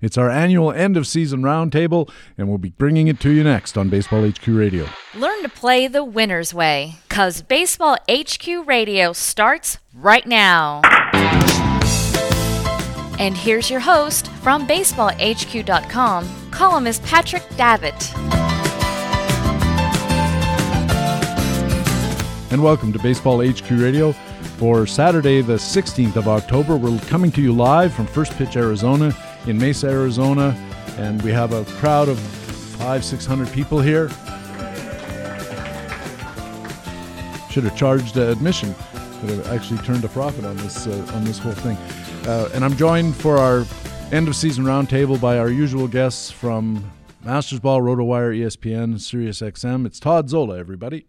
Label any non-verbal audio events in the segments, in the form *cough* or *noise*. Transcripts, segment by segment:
It's our annual end of season roundtable, and we'll be bringing it to you next on Baseball HQ Radio. Learn to play the winner's way, because Baseball HQ Radio starts right now. And here's your host from BaseballHQ.com, columnist Patrick Davitt. And welcome to Baseball HQ Radio for Saturday, the 16th of October. We're coming to you live from First Pitch, Arizona in Mesa, Arizona, and we have a crowd of five, six hundred people here. Should have charged uh, admission. Could have actually turned a profit on this uh, on this whole thing. Uh, and I'm joined for our end of season roundtable by our usual guests from Mastersball, RotoWire, ESPN, SiriusXM. It's Todd Zola, everybody.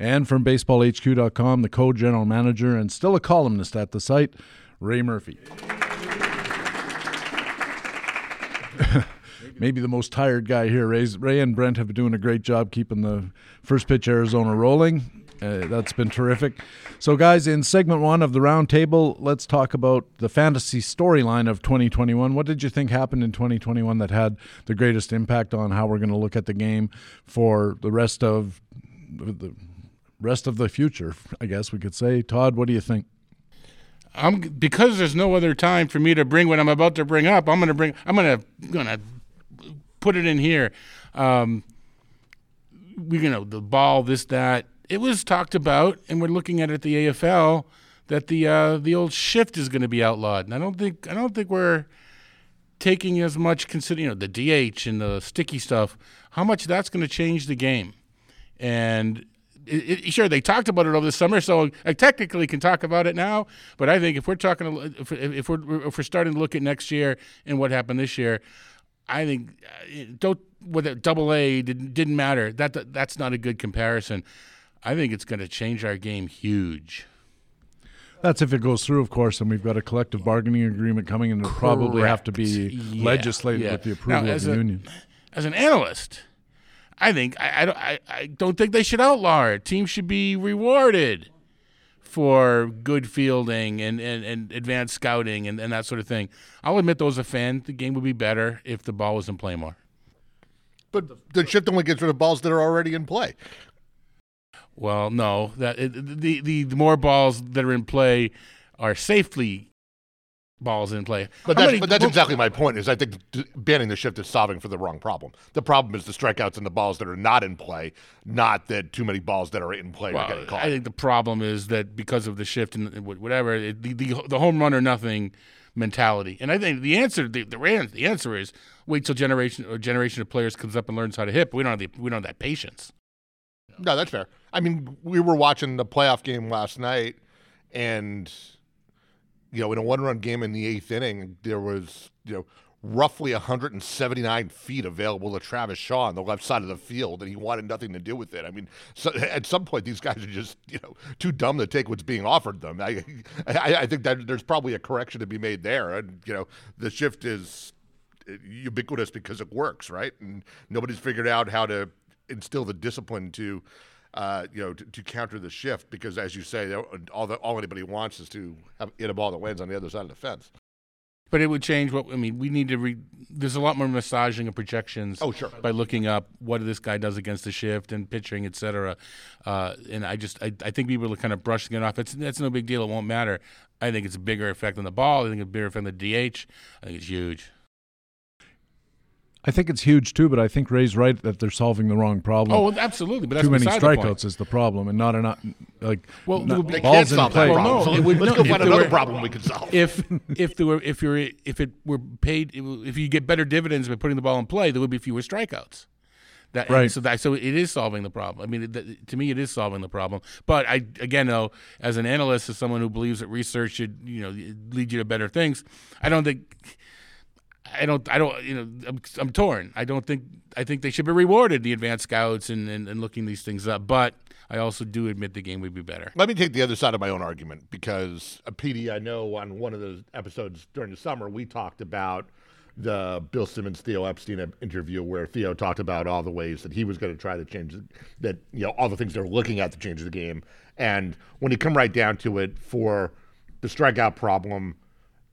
And from baseballhq.com, the co general manager and still a columnist at the site, Ray Murphy. *laughs* Maybe the most tired guy here. Ray's, Ray and Brent have been doing a great job keeping the first pitch Arizona rolling. Uh, that's been terrific. So, guys, in segment one of the roundtable, let's talk about the fantasy storyline of 2021. What did you think happened in 2021 that had the greatest impact on how we're going to look at the game for the rest of the rest of the future, I guess we could say. Todd, what do you think? I'm because there's no other time for me to bring what I'm about to bring up. I'm going to bring. I'm going to going to put it in here. Um, we you know the ball, this that. It was talked about, and we're looking at it at the AFL that the uh, the old shift is going to be outlawed, and I don't think I don't think we're taking as much consider you know the DH and the sticky stuff. How much that's going to change the game, and it, it, sure they talked about it over the summer, so I technically can talk about it now. But I think if we're talking, if, if we're if we're starting to look at next year and what happened this year, I think uh, don't whether double A didn't didn't matter. That that's not a good comparison. I think it's going to change our game huge. That's if it goes through, of course, and we've got a collective bargaining agreement coming, and it'll probably have to be yeah, legislated yeah. with the approval now, of the a, union. As an analyst, I think I, I, don't, I, I don't think they should outlaw it. Teams should be rewarded for good fielding and, and, and advanced scouting and, and that sort of thing. I'll admit, though, as a fan, the game would be better if the ball was in play more. But the shift only gets rid of balls that are already in play. Well, no, that it, the, the the more balls that are in play are safely balls in play. But that's, many, but that's exactly my point. Is I think banning the shift is solving for the wrong problem. The problem is the strikeouts and the balls that are not in play, not that too many balls that are in play well, are getting caught. I think the problem is that because of the shift and whatever, it, the, the the home run or nothing mentality. And I think the answer the, the the answer is wait till generation a generation of players comes up and learns how to hit. But we don't have the, we don't have that patience. No, that's fair. I mean, we were watching the playoff game last night, and you know, in a one-run game in the eighth inning, there was you know roughly 179 feet available to Travis Shaw on the left side of the field, and he wanted nothing to do with it. I mean, so at some point, these guys are just you know too dumb to take what's being offered them. I, I, I think that there's probably a correction to be made there, and you know, the shift is ubiquitous because it works, right? And nobody's figured out how to instill the discipline to uh, you know, to, to, counter the shift because, as you say, all the, all anybody wants is to have, hit a ball that lands on the other side of the fence. But it would change what I mean. We need to. Re, there's a lot more massaging of projections. Oh, sure. By looking up what this guy does against the shift and pitching, et cetera. Uh, and I just I, I think people are kind of brushing it off. It's that's no big deal. It won't matter. I think it's a bigger effect on the ball. I think it's a bigger effect on the DH. I think it's huge. I think it's huge too, but I think Ray's right that they're solving the wrong problem. Oh, absolutely. But too many strikeouts the is the problem, and not enough like well, not, they balls can't solve play. that problem. Well, no, it would, let's no, go find another were, problem we could solve. If if there were if you're if it were paid if you get better dividends by putting the ball in play, there would be fewer strikeouts. That, right. So that so it is solving the problem. I mean, it, to me, it is solving the problem. But I again, though, as an analyst, as someone who believes that research should you know lead you to better things, I don't think I don't, I don't, you know, I'm, I'm, torn. I don't think, I think they should be rewarded, the advanced scouts and, and, and, looking these things up. But I also do admit the game would be better. Let me take the other side of my own argument because uh, a PD I know on one of the episodes during the summer, we talked about the Bill Simmons Theo Epstein interview where Theo talked about all the ways that he was going to try to change that, you know, all the things they're looking at to change the game. And when you come right down to it, for the strikeout problem,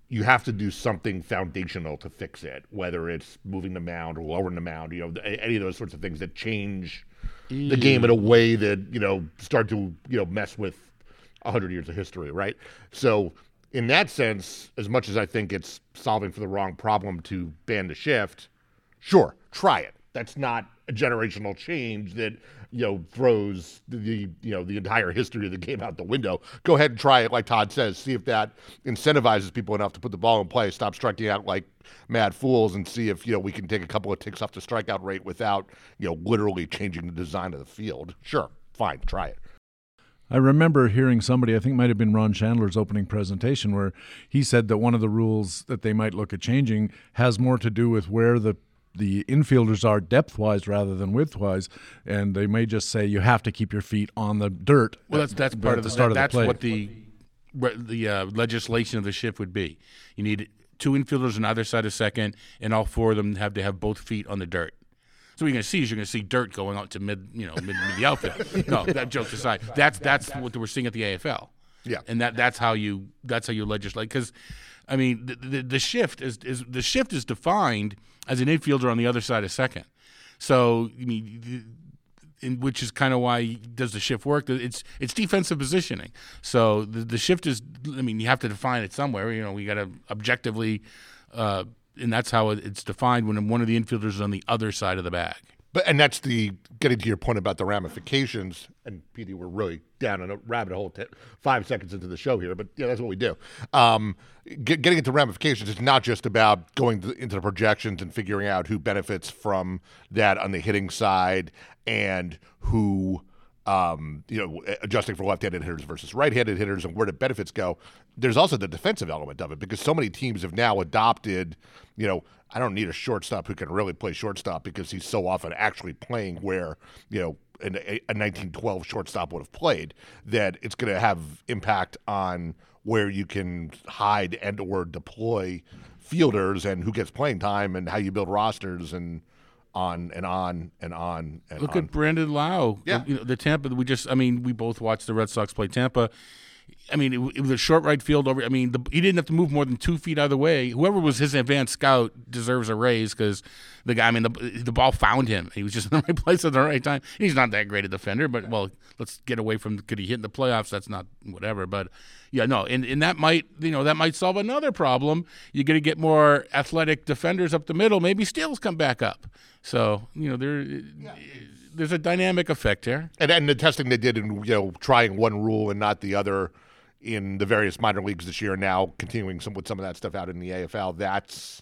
you have to do something foundational to fix it, whether it's moving the mound or lowering the mound, you know, any of those sorts of things that change the game in a way that, you know, start to, you know, mess with 100 years of history, right? So, in that sense, as much as I think it's solving for the wrong problem to ban the shift, sure, try it. That's not a generational change that you know throws the you know the entire history of the game out the window. Go ahead and try it, like Todd says. See if that incentivizes people enough to put the ball in play, stop striking out like mad fools, and see if you know we can take a couple of ticks off the strikeout rate without you know literally changing the design of the field. Sure, fine, try it. I remember hearing somebody, I think might have been Ron Shandler's opening presentation, where he said that one of the rules that they might look at changing has more to do with where the the infielders are depth wise rather than width wise, and they may just say you have to keep your feet on the dirt. Well, that's that's at part of the the start That's of the play. That's what the the uh, legislation of the shift would be. You need two infielders on either side of second, and all four of them have to have both feet on the dirt. So what you're going to see is you're going to see dirt going out to mid, you know, mid, mid the outfield. *laughs* no, that joke aside, that's that's what we're seeing at the AFL. Yeah. and that that's how you that's how you legislate because. I mean, the, the, the shift is, is the shift is defined as an infielder on the other side of second. So, I mean, in, which is kind of why does the shift work? It's it's defensive positioning. So the, the shift is. I mean, you have to define it somewhere. You know, we got to objectively, uh, and that's how it's defined when one of the infielders is on the other side of the bag. But and that's the getting to your point about the ramifications. And PD, we're really down in a rabbit hole. T- five seconds into the show here, but yeah, that's what we do. Um, get, getting into ramifications is not just about going to, into the projections and figuring out who benefits from that on the hitting side and who um, you know, adjusting for left-handed hitters versus right-handed hitters and where the benefits go. There's also the defensive element of it because so many teams have now adopted, you know, I don't need a shortstop who can really play shortstop because he's so often actually playing where, you know, a 1912 shortstop would have played that it's going to have impact on where you can hide and or deploy fielders and who gets playing time and how you build rosters and on and on and on and Look on. at Brandon Lowe. Yeah. You know, the Tampa. We just. I mean, we both watched the Red Sox play Tampa. I mean, it, it was a short right field over. I mean, the, he didn't have to move more than two feet either way. Whoever was his advanced scout deserves a raise because the guy. I mean, the the ball found him. He was just *laughs* in the right place at the right time. He's not that great a defender, but well, let's get away from. Could he hit in the playoffs? That's not whatever. But yeah, no, and and that might you know that might solve another problem. You're going to get more athletic defenders up the middle. Maybe Steele's come back up. So you know there. Eh, There's a dynamic effect here. and and the testing they did in you know trying one rule and not the other in the various minor leagues this year, now continuing some with some of that stuff out in the AFL. That's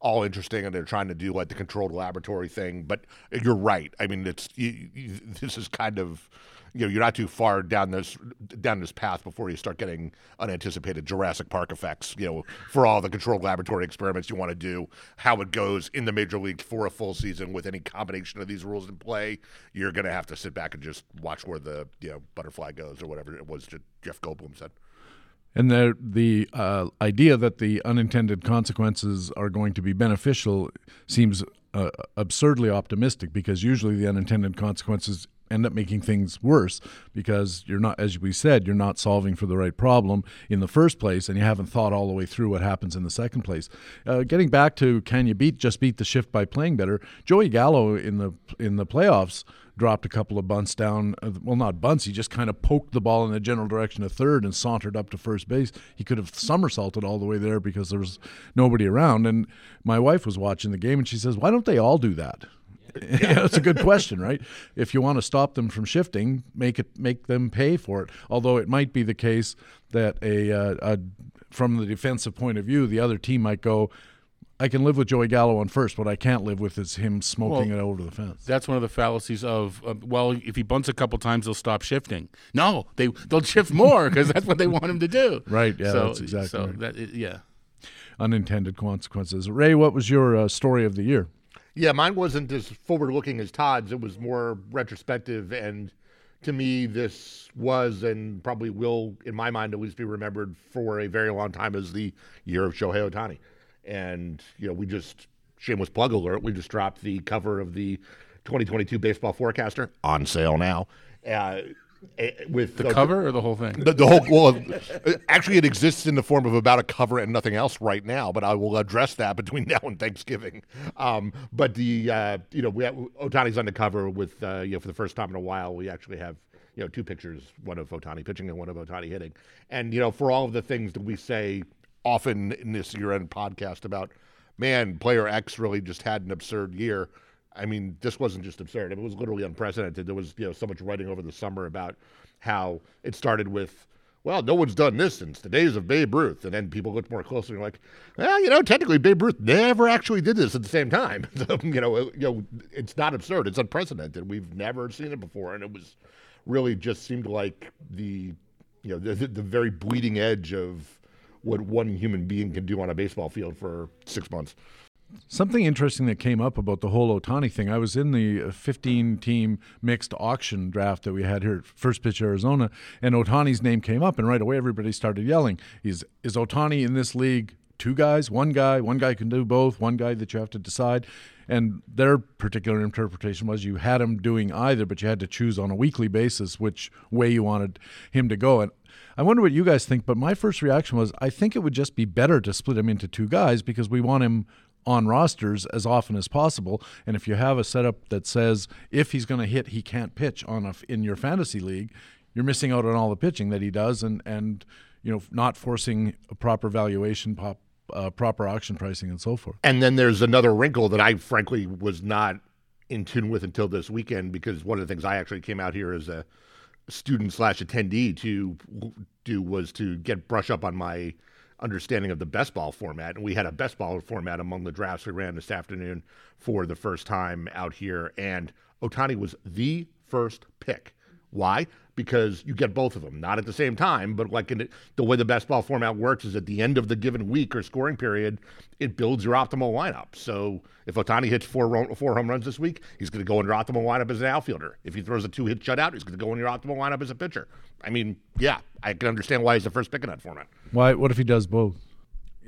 all interesting, and they're trying to do like the controlled laboratory thing. But you're right. I mean, it's you, you, this is kind of you know you're not too far down this down this path before you start getting unanticipated Jurassic Park effects. You know, for all the controlled laboratory experiments you want to do, how it goes in the major leagues for a full season with any combination of these rules in play, you're going to have to sit back and just watch where the you know butterfly goes or whatever it was Jeff Goldblum said. And the the uh, idea that the unintended consequences are going to be beneficial seems uh, absurdly optimistic because usually the unintended consequences end up making things worse because you're not, as we said, you're not solving for the right problem in the first place, and you haven't thought all the way through what happens in the second place. Uh, getting back to can you beat just beat the shift by playing better? Joey Gallo in the in the playoffs dropped a couple of bunts down. uh, Well, not bunts. He just kind of poked the ball in the general direction of third and sauntered up to first base. He could have somersaulted all the way there because there was nobody around. And my wife was watching the game and she says, "Why don't they all do that?" *laughs* That's a good question, right? If you want to stop them from shifting, make it make them pay for it. Although it might be the case that a, uh, a from the defensive point of view, the other team might go. I can live with Joey Gallo on first. What I can't live with is him smoking Well, it over the fence. That's one of the fallacies of uh, well, if he bunts a couple times, they'll stop shifting. No, they they'll shift more because that's what they want him to do. *laughs* Right, yeah, So, that's exactly so right. that yeah. Unintended consequences. Ray, what was your uh, story of the year? Yeah, mine wasn't as forward looking as Todd's. It was more retrospective. And to me, this was and probably will, in my mind, at least be remembered for a very long time as the year of Shohei Otani. And, you know, we just, shameless plug alert, we just dropped the cover of the 2022 Baseball Forecaster on sale now. Uh, with The cover or the whole thing? The, the whole well, actually, it exists in the form of about a cover and nothing else right now. But I will address that between *laughs* now and Thanksgiving. Um, but the uh, you know we have, Otani's on the cover with uh, you know for the first time in a while we actually have you know two pictures, one of Otani pitching and one of Otani hitting. And you know for all of the things that we say often in this year-end podcast about man, player X really just had an absurd year. I mean, this wasn't just absurd. It was literally unprecedented. There was, you know, so much writing over the summer about how it started with, well, no one's done this since the days of Babe Ruth. And then people looked more closely and were like, well, you know, technically Babe Ruth never actually did this at the same time. *laughs* You know, you know, it's not absurd. It's unprecedented. We've never seen it before. And it was really just seemed like the, you know, the, the very bleeding edge of what one human being can do on a baseball field for six months. Something interesting that came up about the whole Otani thing. I was in the 15 team mixed auction draft that we had here at First Pitch Arizona, and Otani's name came up, and right away everybody started yelling, Is, is Otani in this league two guys, one guy, one guy can do both, one guy that you have to decide? And their particular interpretation was you had him doing either, but you had to choose on a weekly basis which way you wanted him to go. And I wonder what you guys think, but my first reaction was I think it would just be better to split him into two guys because we want him on rosters as often as possible. And if you have a setup that says if he's going to hit, he can't pitch on a, in your fantasy league, you're missing out on all the pitching that he does, and and you know not forcing a proper valuation, pop, uh, proper auction pricing, and so forth. And then there's another wrinkle that I frankly was not in tune with until this weekend because one of the things I actually came out here as a student slash attendee to do was to get brush up on my understanding of the best ball format. And we had a best ball format among the drafts we ran this afternoon for the first time out here. And Otani was the first pick. Why? Because you get both of them, not at the same time, but like in the way the best ball format works is at the end of the given week or scoring period, it builds your optimal lineup. So if Otani hits four four home runs this week, he's going to go in your optimal lineup as an outfielder. If he throws a two hit shutout, he's going to go in your optimal lineup as a pitcher. I mean, yeah, I can understand why he's the first pick in that format. Why? What if he does both?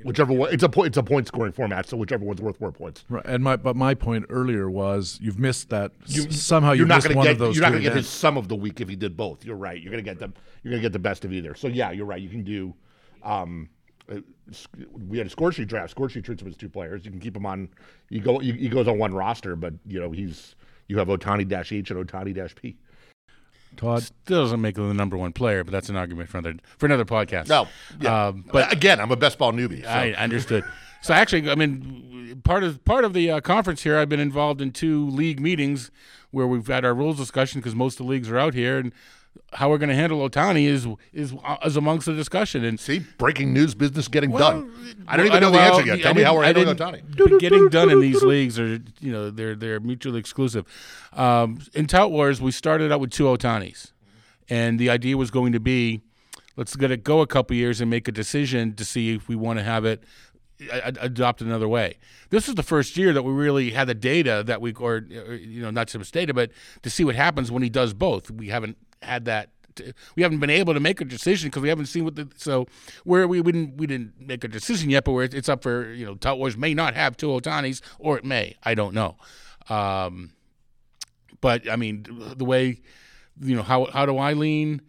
Whichever one, it's a point, it's a point scoring format, so whichever one's worth more points. Right. And my but my point earlier was you've missed that you, somehow you are not going to get those you're not going to get his sum of the week if he did both. You're right. You're going to get the you're going to get the best of either. So yeah, you're right. You can do. Um, uh, we had a score sheet draft. Score sheet treats him as two players. You can keep him on. You go. he goes on one roster, but you know he's you have Otani dash H and Otani dash P. Todd still doesn't make him the number one player, but that's an argument for another for another podcast. No, yeah. Um, but again, I'm a best ball newbie. So. I understood. so actually, I mean, part of part of the uh, conference here, I've been involved in two league meetings where we've had our rules discussion because most of the leagues are out here, and how we're going to handle Otani is is is amongst the discussion. And see, breaking news business getting well, done. I don't even know the answer yet. Tell me how we're handling Otani. Getting done in these leagues are you know they're they're mutually exclusive. Um, in Tout Wars, we started out with two Otanis, and the idea was going to be, let's get it go a couple years and make a decision to see if we want to have it adopt another way. This is the first year that we really had the data that we, or, or you know, not so much data, but to see what happens when he does both. We haven't had that we haven't been able to make a decision because we haven't seen what the so where we, we didn't we didn't make a decision yet, but where it's up for you know Tout Wars may not have two Otanis or it may I don't know, um, but I mean the way you know how how do I lean?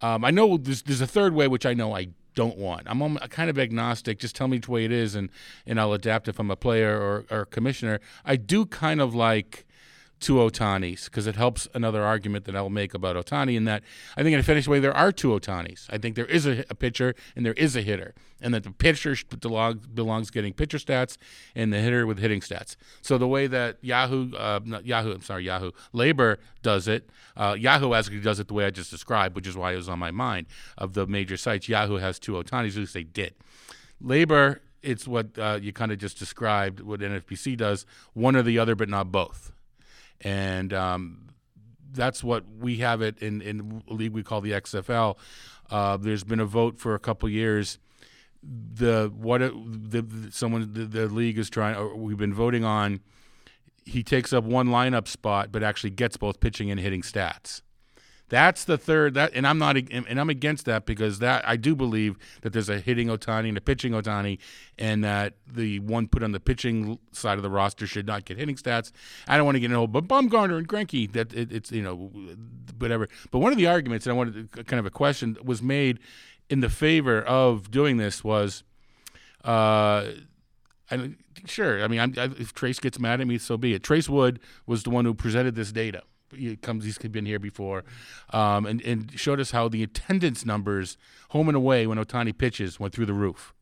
Um, I know there's there's a third way which I know I don't want. I'm, I'm kind of agnostic. Just tell me which way it is, and and I'll adapt if I'm a player or, or commissioner. I do kind of like two Otanis because it helps another argument that I'll make about Otani in that I think in a finish way there are two Otanis. I think there is a, a, pitcher and there is a hitter, and that the pitcher belongs, getting pitcher stats and the hitter with hitting stats. So the way that Yahoo, uh, Yahoo, I'm sorry, Yahoo LABR does it, uh, Yahoo actually does it the way I just described, which is why it was on my mind. Of the major sites, Yahoo has two Otanis, at least they did. LABR it's what uh, you kind of just described, what NFBC does, one or the other, but not both and um, that's what we have it in in a league we call the XFL. Uh, there's been a vote for a couple years. The what the, the, someone the, the league is trying. We've been voting on. He takes up one lineup spot, but actually gets both pitching and hitting stats. That's the third that, and I'm not, and I'm against that because that I do believe that there's a hitting Otani and a pitching Otani, and that the one put on the pitching side of the roster should not get hitting stats. I don't want to get into but Bumgarner and Greinke that it, it's you know whatever. But one of the arguments, and I wanted to, kind of a question was made in the favor of doing this was, uh, and sure, I mean, I, if Trace gets mad at me, so be it. Trace Wood was the one who presented this data he comes he's been here before um, and, and showed us how the attendance numbers home and away when Otani pitches went through the roof.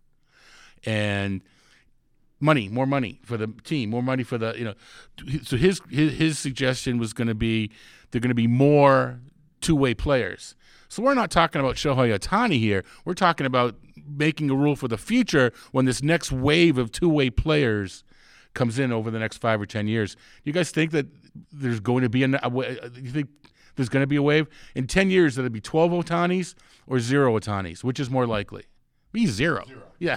And money more money for the team more money for the you know so his his, his suggestion was going to be they're going to be more two-way players. So we're not talking about Shohei Ohtani here. We're talking about making a rule for the future when this next wave of two-way players comes in over the next five or ten years. You guys think that there's going to be a, a you think there's going to be a wave in ten years? that it'll be twelve Otanis or zero Otanis, which is more likely? Be zero. zero. Yeah.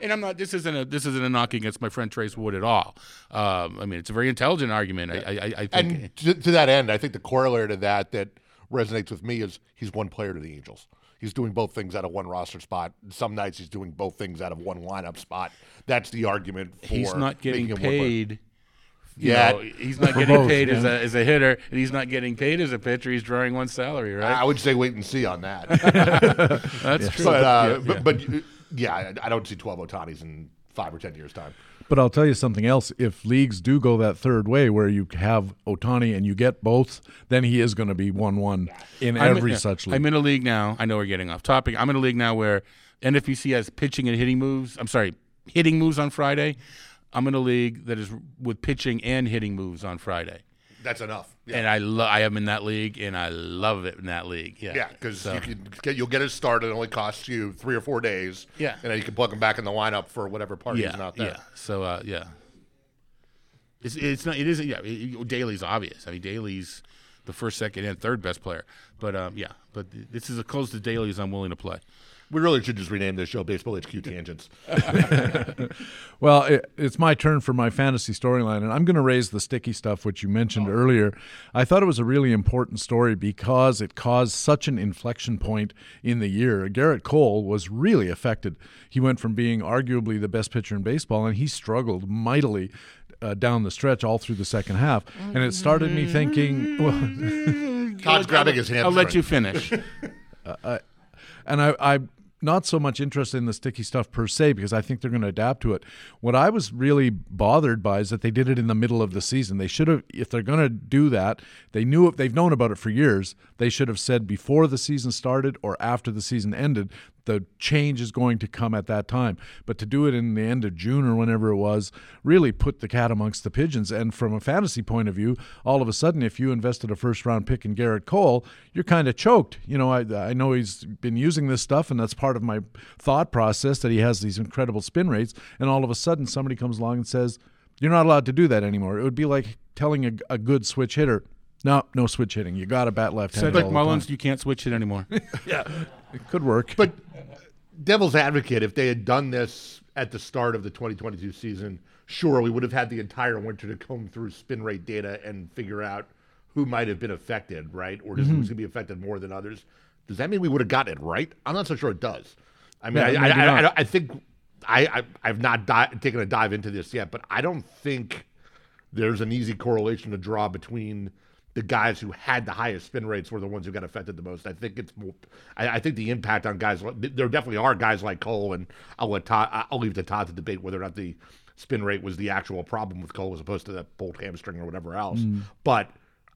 And I'm not. This isn't a. This isn't a knock against my friend Trace Wood at all. Um, I mean, it's a very intelligent argument. I, I, I think. And to, to that end, I think the corollary to that that resonates with me is he's one player to the Angels. He's doing both things out of one roster spot. Some nights he's doing both things out of one lineup spot. That's the argument for he's not *laughs* getting paid. Yeah, he's not getting both, paid yeah. as, a, as a hitter, and he's not getting paid as a pitcher. He's drawing one salary, right? I would say wait and see on that. *laughs* That's yeah. true. But, uh, yeah, but, but, yeah, I don't see 12 Otanis in five or 10 years' time. But I'll tell you something else. If leagues do go that third way, where you have Otani and you get both, then he is going to be one-one in I'm every in, such league. I'm in a league now. I know we're getting off topic. I'm in a league now where NFBC has pitching and hitting moves. I'm sorry, hitting moves on Friday. I'm in a league that is with pitching and hitting moves on Friday. That's enough. Yeah. And I love. I am in that league, and I love it in that league. Yeah, yeah, because so. you can get you'll get it started. It only costs you three or four days. Yeah, and then you can plug them back in the lineup for whatever party yeah, is not there. Yeah. So uh, yeah, it's it's not. It isn't. Yeah, it, Daly's obvious. I mean, Daly's the first, second, and third best player. But um, yeah, but this is as close to Daly as I'm willing to play. We really should just rename this show Baseball HQ Tangents. *laughs* well, it, it's my turn for my fantasy storyline, and I'm going to raise the sticky stuff, which you mentioned oh. earlier. I thought it was a really important story because it caused such an inflection point in the year. Gerrit Cole was really affected. He went from being arguably the best pitcher in baseball, and he struggled mightily uh, down the stretch all through the second half. And it started me thinking. *laughs* Well, Todd's grabbing his hand. I'll let you finish. *laughs* uh, and I, I not so much interested in the sticky stuff per se because I think they're going to adapt to it. What I was really bothered by is that they did it in the middle of the season. They should have, if they're going to do that, they knew it. They've known about it for years. They should have said before the season started or after the season ended the change is going to come at that time. But to do it in the end of June or whenever it was really put the cat amongst the pigeons. And from a fantasy point of view, all of a sudden, if you invested a first round pick in Gerrit Cole, you're kind of choked. You know, I, I know he's been using this stuff, and that's part of my thought process that he has these incredible spin rates. And all of a sudden, somebody comes along and says, You're not allowed to do that anymore. It would be like telling a, a good switch hitter, no, no switch hitting. You got to bat left-handed. Cedric Mullins, you can't switch it anymore. *laughs* yeah, it could work. But devil's advocate, if they had done this at the start of the 2022 season, sure, we would have had the entire winter to comb through spin rate data and figure out who might have been affected, right? Or does mm-hmm. who's going to be affected more than others? Does that mean we would have gotten it right? I'm not so sure it does. I mean, yeah, I, I, I, I, think I, I have not di- taken a dive into this yet, but I don't think there's an easy correlation to draw between the guys who had the highest spin rates were the ones who got affected the most. I think it's more. I, I think the impact on guys. There definitely are guys like Cole, and I'll let Todd. I'll leave to Todd to debate whether or not the spin rate was the actual problem with Cole as opposed to the pulled hamstring or whatever else. Mm. But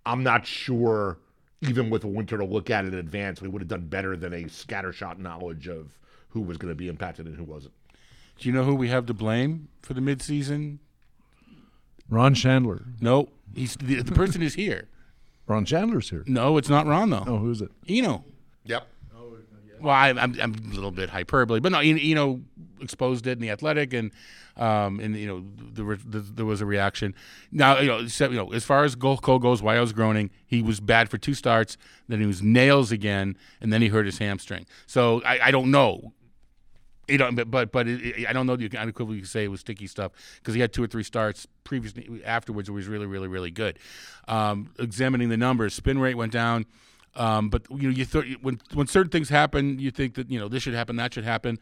I'm not sure. Even with a winter to look at it in advance, we would have done better than a scattershot knowledge of who was going to be impacted and who wasn't. Do you know who we have to blame for the midseason? Ron Shandler. No, he's the, the person is here. Ron Shandler's here. No, it's not Ron though. Oh, who's it? Eno. Yep. Well, I, am I'm, I'm a little bit hyperbole, but no, Eno exposed it in the Athletic, and um, and you know there, there was a reaction. Now you know, you know, as far as Cole goes, why I was groaning, he was bad for two starts, then he was nails again, and then he hurt his hamstring. So I, I don't know you know, but but, but it, it, I don't know you can unequivocally say it was sticky stuff because he had two or three starts previously afterwards. It was really really really good. Um, examining the numbers, spin rate went down. Um, but you know, you thought when when certain things happen, you think that you know this should happen, that should happen.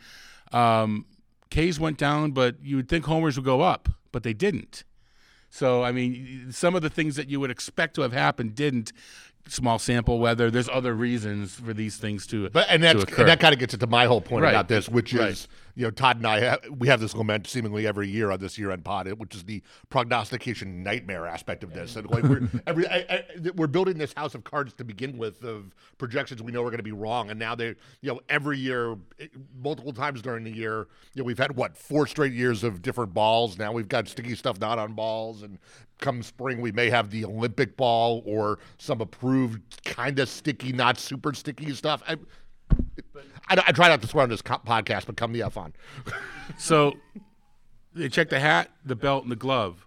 Um, K's went down, but you would think homers would go up, but they didn't. So I mean, some of the things that you would expect to have happened didn't. Small sample weather. There's other reasons for these things to But and to that's occur. and that kind of gets into my whole point Right. about this, which is Right. You know Todd and I have, we have this lament seemingly every year on this year end pod, which is the prognostication nightmare aspect of this, and like we're *laughs* every I, I, we're building this house of cards to begin with of projections we know are going to be wrong, and now they you know every year eh, multiple times during the year you know we've had what four straight years of different balls. Now we've got sticky stuff not on balls, and come spring we may have the Olympic ball or some approved kind of sticky, not super sticky stuff. I, I, I try not to swear on this co- podcast, but come the F on. *laughs* So they check the hat, the belt, and the glove.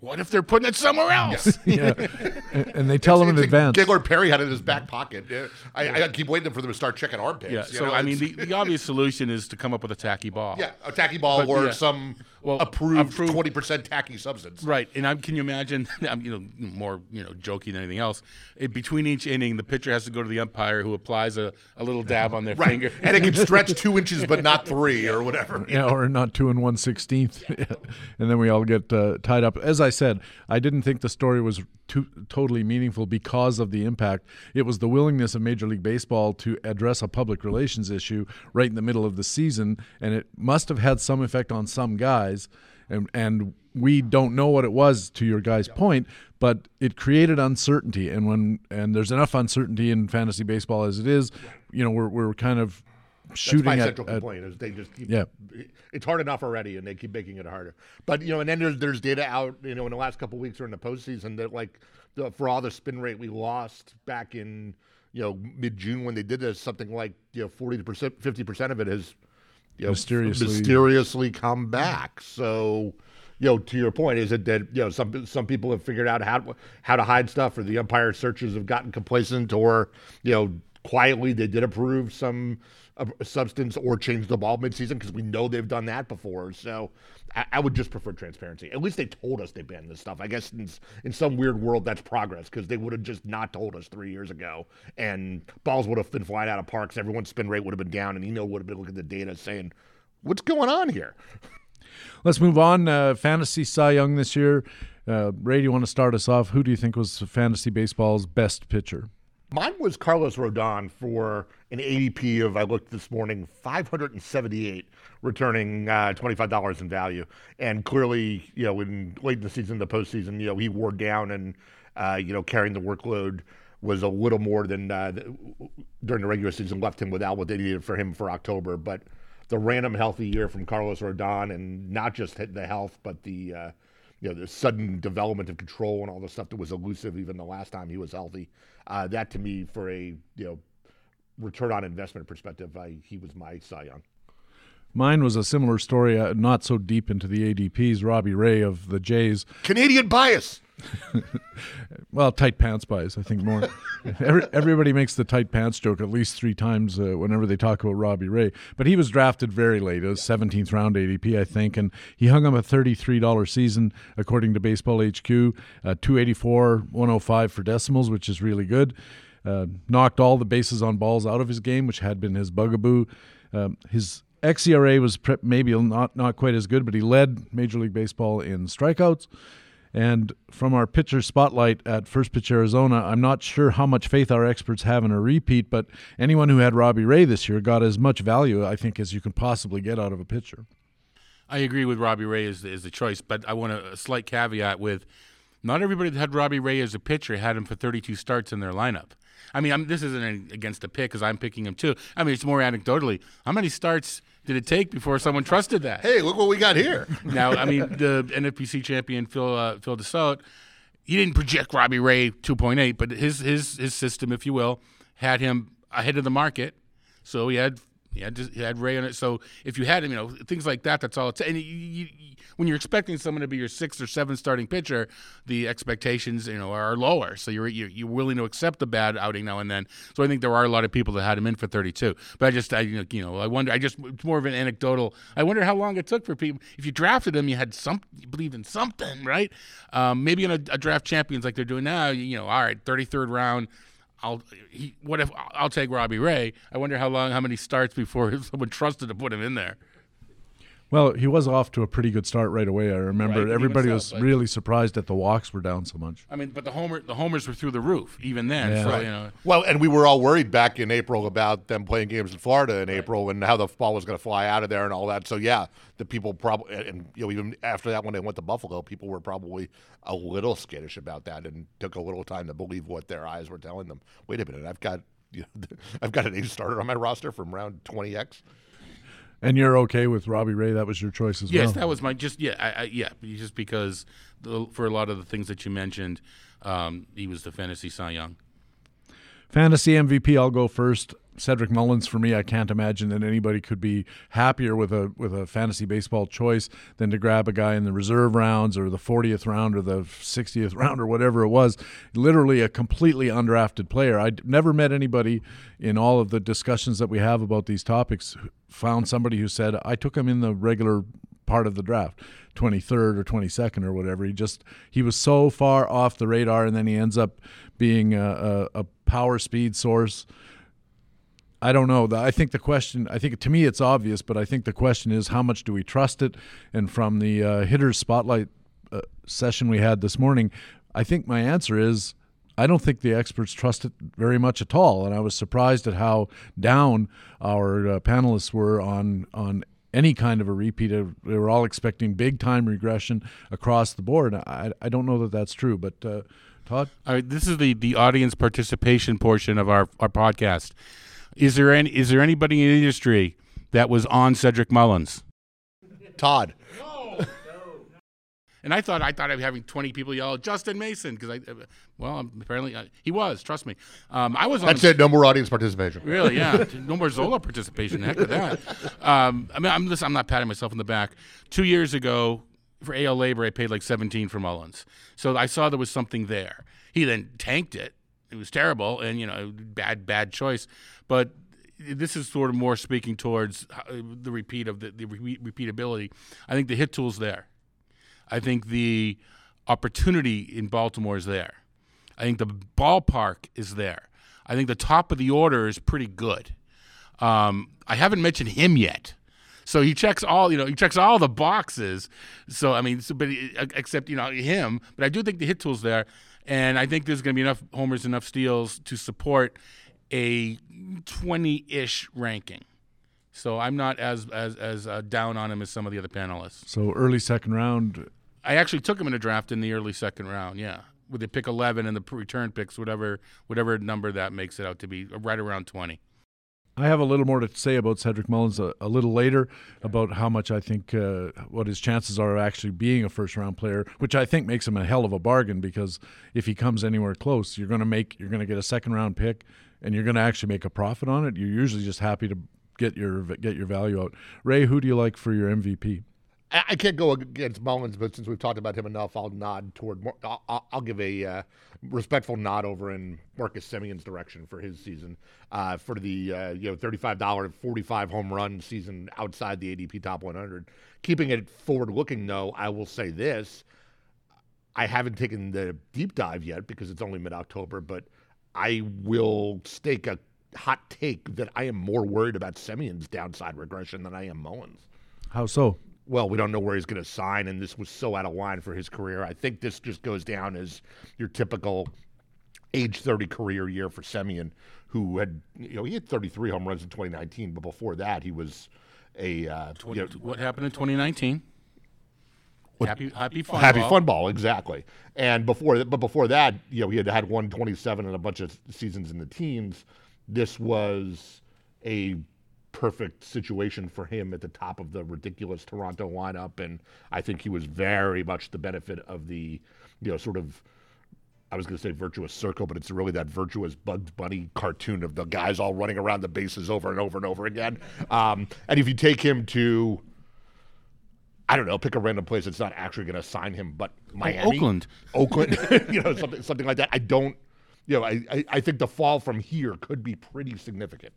What if they're putting it somewhere else? *laughs* yeah, and, and they tell them in It's like advance. Gaylord Perry had it in his back pocket. Yeah, I, I keep waiting for them to start checking armpits. Yeah. you So know, I mean, the, the obvious solution is to come up with a tacky ball. yeah, a tacky ball But, or yeah. some Well, approved approved- twenty percent tacky substance. Right, and I'm, can you imagine? *laughs* I'm you know more you know joking than anything else. It, between each inning, the pitcher has to go to the umpire, who applies a, a little dab on their Right, finger. and it can *laughs* stretch two inches, but not three or whatever. *laughs* yeah, or not two and one sixteenth, and then we all get uh, tied up. As I said, I didn't think the story was too, totally meaningful because of the impact. It was the willingness of Major League Baseball to address a public relations issue right in the middle of the season, and it must have had some effect on some guys, and and we don't know what it was. To your guy's point, but it created uncertainty, and when and there's enough uncertainty in fantasy baseball as it is, you know, we're we're kind of That's shooting my at, central at complaint is they just keep Yeah. it's hard enough already and they keep making it harder. But you know, and then there's there's data out, you know, in the last couple of weeks or in the postseason that like the, for all the spin rate we lost back in you know mid June when they did this, something like you know forty percent, fifty percent of it has you know, Mysteriously- mysteriously come back. So. You know, to your point, is it that you know some some people have figured out how how to hide stuff, or the umpire searches have gotten complacent, or you know quietly they did approve some uh, substance or change the ball midseason because we know they've done that before. So I, I would just prefer transparency. At least they told us they banned this stuff. I guess in, in some weird world that's progress because they would have just not told us three years ago, and balls would have been flying out of parks. Everyone's spin rate would have been down, and Eno would have been looking at the data saying, "What's going on here?" *laughs* Let's move on. Uh, fantasy Cy Young this year. Uh, Ray, do you want to start us off? Who do you think was fantasy baseball's best pitcher? Mine was Carlos Rodon for an ADP of I looked this morning 578, returning uh, $25 in value, and clearly, you know, in late in the season, the postseason, you know, he wore down and uh, you know carrying the workload was a little more than uh, during the regular season left him without what they needed for him for October, but the random healthy year from Carlos Rodon and not just the health, but the uh, you know the sudden development of control and all the stuff that was elusive even the last time he was healthy. Uh, that to me, for a you know return on investment perspective, I, he was my Cy Young. Mine was a similar story, uh, not so deep into the ADPs. Robbie Ray of the Jays. Canadian bias. *laughs* Well, tight pants bias, I think more. *laughs* Every, everybody makes the tight pants joke at least three times uh, whenever they talk about Robbie Ray. But he was drafted very late, a 17th round ADP, I think, and he hung him a $33 season according to Baseball HQ, uh, 284, 105 for decimals, which is really good. Uh, knocked all the bases on balls out of his game, which had been his bugaboo. Um, his xERA was pre- maybe not not quite as good, but he led Major League Baseball in strikeouts. And from our pitcher spotlight at First Pitch Arizona, I'm not sure how much faith our experts have in a repeat, but anyone who had Robbie Ray this year got as much value, I think, as you can possibly get out of a pitcher. I agree with Robbie Ray as, as the choice, but I want a, a slight caveat with not everybody that had Robbie Ray as a pitcher had him for 32 starts in their lineup. I mean, I'm, this isn't against the pick because I'm picking him too. I mean, it's more anecdotally. How many starts did it take before someone trusted that? Hey, look what we got here. *laughs* Now, I mean, the NFBC champion Phil uh, Phil Desaut, he didn't project Robbie Ray 2.8, but his his his system, if you will, had him ahead of the market. So he had He had just he had Ray on it. So if you had him, you know things like that. That's all. It's and you, you, when you're expecting someone to be your sixth or seventh starting pitcher, the expectations you know are lower. So you're you're, willing to accept the bad outing now and then. So I think there are a lot of people that had him in for 32. But I just I you know I wonder. I just it's more of an anecdotal. I wonder how long it took for people. If you drafted him, you had some you believed in something, right? Um, maybe in a, a draft champions like they're doing now. You know, all right, 33rd round I'll he, what if I'll take Robbie Ray? I wonder how long, how many starts before *laughs* someone trusted to put him in there. Well, he was off to a pretty good start right away. I remember Right, everybody was so, really surprised that the walks were down so much. I mean, but the homer the homers were through the roof even then. Yeah. So Right. you know, Well, and we were all worried back in April about them playing games in Florida in April and how the ball was going to fly out of there and all that. So yeah, the people probably and you know even after that when they went to Buffalo, people were probably a little skittish about that and took a little time to believe what their eyes were telling them. Wait a minute, I've got you *laughs* know, I've got an ace starter on my roster from round 20x. And you're okay with Robbie Ray? That was your choice as yes, well. Yes, that was my just yeah I, I, yeah just because the, for a lot of the things that you mentioned, um, he was the fantasy Cy Young. Fantasy MVP, I'll go first. Cedric Mullins for me. I can't imagine that anybody could be happier with a with a fantasy baseball choice than to grab a guy in the reserve rounds or the 40th round or the 60th *laughs* round or whatever it was. Literally a completely undrafted player. I never met anybody in all of the discussions that we have about these topics found somebody who said I took him in the regular part of the draft 23rd or 22nd or whatever he just he was so far off the radar and then he ends up being a, a, a power speed source I don't know. I think the question, I think to me it's obvious, but I think the question is how much do we trust it? And from the uh, hitters spotlight uh, session we had this morning, I think my answer is I don't think the experts trust it very much at all. And I was surprised at how down our uh, panelists were on on any kind of a repeat. They were all expecting big time regression across the board. I, I don't know that that's true, but uh, Todd. All right, this is the the audience participation portion of our our podcast. Is there any is there anybody in the industry that was on Cedric Mullins? Todd. And I thought I thought I'd be having twenty people yell Justin Mason because I well apparently uh, he was trust me um, I was on That's it. No more audience participation. really yeah *laughs* no more Zola participation heck with that um, I mean I'm listen, I'm not patting myself on the back two years ago for AL LABR I paid like seventeen for Mullins so I saw there was something there he then tanked it it was terrible and you know bad bad choice but this is sort of more speaking towards uh, the repeat of the, the re- repeatability I think the hit tool's there I think the opportunity in Baltimore is there. I think the ballpark is there. I think the top of the order is pretty good. Um, I haven't mentioned him yet. So he checks all, you know, he checks all the boxes. So I mean, so, but uh, except you know him, but I do think the hit tool's there, and I think there's going to be enough homers, enough steals to support a 20-ish ranking. So I'm not as as as uh, down on him as some of the other panelists. So early second round. I actually took him in a draft in the early second round. Yeah, with the pick eleven and the return picks, whatever whatever number that makes it out to be, right around twenty. I have a little more to say about Cedric Mullins a, a little later about how much I think uh, what his chances are of actually being a first round player, which I think makes him a hell of a bargain because if he comes anywhere close, you're going to make you're going to get a second round pick and you're going to actually make a profit on it. You're usually just happy to get your get your value out. Ray, who do you like for your MVP? I can't go against Mullins, but since we've talked about him enough, I'll nod toward. I'll- I'll give a uh, respectful nod over in Marcus Semien's direction for his season, uh, for the uh, you know thirty-five dollar, forty-five home run season outside the ADP top one hundred. Keeping it forward-looking, though, I will say this: I haven't taken the deep dive yet because it's only mid-October, but I will stake a hot take that I am more worried about Simeon's downside regression than I am Mullins How so? Well, we don't know where he's going to sign, and this was so out of line for his career. I think this just goes down as your typical age 30 career year for Semien, who had, you know, he had 33 home runs in 2019, but before that, he was a uh, you know, What happened in 2019? Happy Happy Fun happy Ball. fun ball, exactly. And before, but before that, you know, he had had 127 and a bunch of seasons in the teens. This was a perfect situation for him at the top of the ridiculous Toronto lineup, and I think he was very much the benefit of the, you know, sort of I was going to say virtuous circle, but it's really that virtuous Bugs Bunny cartoon of the guys all running around the bases over and over and over again. Um, and if you take him to, I don't know, pick a random place that's not actually going to sign him, but Miami, Oakland. Oakland, *laughs* *laughs* you know, something something like that. I don't, you know, I, I, I think the fall from here could be pretty significant.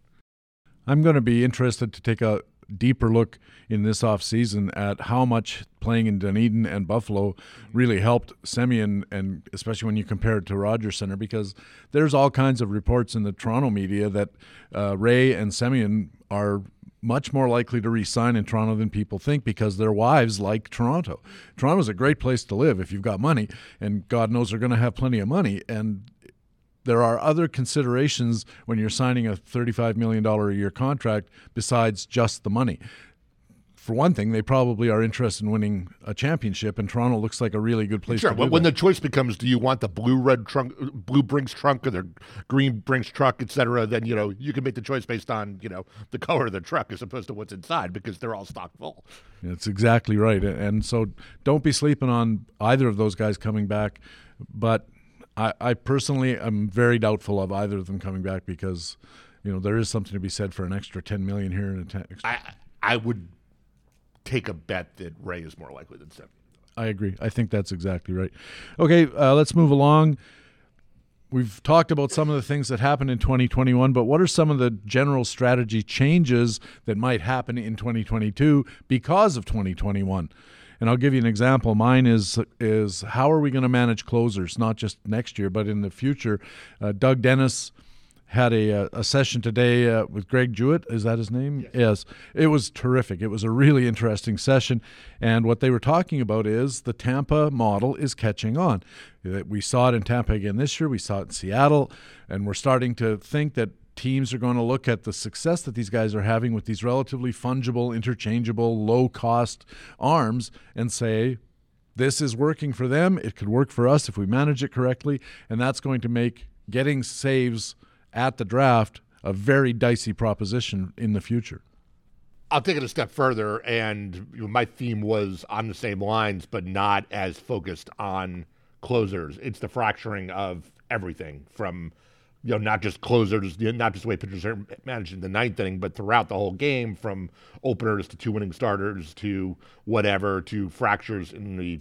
I'm going to be interested to take a deeper look in this offseason at how much playing in Dunedin and Buffalo really helped Semien, and especially when you compare it to Rogers Center, because there's all kinds of reports in the Toronto media that uh, Ray and Semien are much more likely to re-sign in Toronto than people think because their wives like Toronto. Toronto's a great place to live if you've got money, and God knows they're going to have plenty of money. And there are other considerations when you're signing a $35 million a year contract besides just the money. For one thing, they probably are interested in winning a championship, and Toronto looks like a really good place Sure. to do When, when that. the choice becomes, do you want the blue red trunk, blue Brinks trunk, or the green Brinks truck, etc.? Then you know you can make the choice based on you know the color of the truck as opposed to what's inside because they're all stock full. That's exactly right. And so don't be sleeping on either of those guys coming back. But I, I personally am very doubtful of either of them coming back because, you know, there is something to be said for an extra 10 million here and a 10 extra. I I would take a bet that Ray is more likely than Sim. I agree. I think that's exactly right. Okay, uh, let's move along. We've talked about some of the things that happened in 2021, but what are some of the general strategy changes that might happen in 2022 because of 2021? And I'll give you an example. Mine is is how are we going to manage closers, not just next year, but in the future? Uh, Doug Dennis had a, a session today uh, with Greg Jewett. Is that his name? Yes. It was terrific. It was a really interesting session. And what they were talking about is the Tampa model is catching on. We saw it in Tampa again this year. We saw it in Seattle. And we're starting to think that teams are going to look at the success that these guys are having with these relatively fungible, interchangeable, low cost arms and say, this is working for them. It could work for us if we manage it correctly. And that's going to make getting saves at the draft a very dicey proposition in the future. I'll take it a step further, and my theme was on the same lines, but not as focused on closers. It's the fracturing of everything from, you know, not just closers, not just the way pitchers are managed in the ninth inning, but throughout the whole game, from openers to two winning starters to whatever, to fractures in the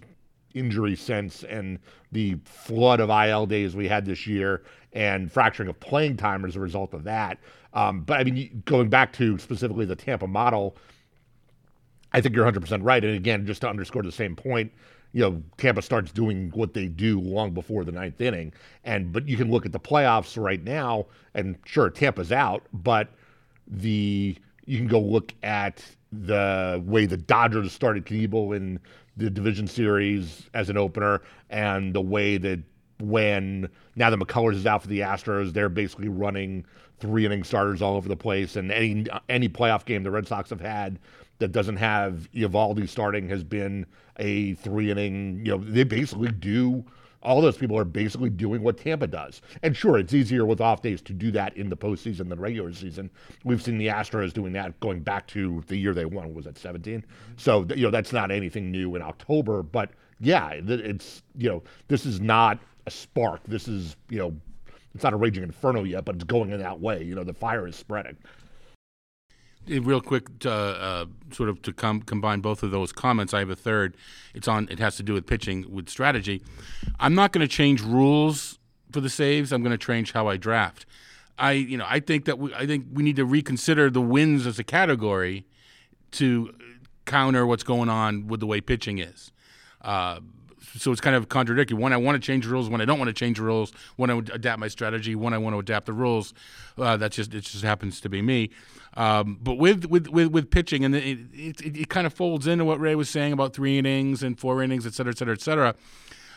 injury sense and the flood of IL days we had this year and fracturing of playing time as a result of that. Um, but I mean, going back to specifically the Tampa model, I think you're 100% right. And again, just to underscore the same point, you know, Tampa starts doing what they do long before the ninth inning. And but you can look at the playoffs right now, and sure, Tampa's out, but the you can go look at the way the Dodgers started Knebel in the division series as an opener, and the way that when now that McCullers is out for the Astros, they're basically running three inning starters all over the place. And any any playoff game the Red Sox have had that doesn't have Eovaldi starting has been a three inning. You know, they basically do. All those people are basically doing what Tampa does. And sure, it's easier with off days to do that in the postseason than regular season. We've seen the Astros doing that going back to the year they won. Was that 17? So you know that's not anything new in October. But yeah, it's you know this is not a spark. This is you know it's not a raging inferno yet, but it's going in that way. You know the fire is spreading. Real quick, uh, uh, sort of to com- combine both of those comments, I have a third. It's on. It has to do with pitching, with strategy. I'm not going to change rules for the saves. I'm going to change how I draft. I, you know, I think that we, I think we need to reconsider the wins as a category to counter what's going on with the way pitching is. Uh, so it's kind of contradictory. When I want to change rules, when I don't want to change rules, when I would adapt my strategy, when I want to adapt the rules. Uh, that just it just happens to be me. Um, but with, with with with pitching, and it, it, it kind of folds into what Ray was saying about three innings and four innings, et cetera, et cetera, et cetera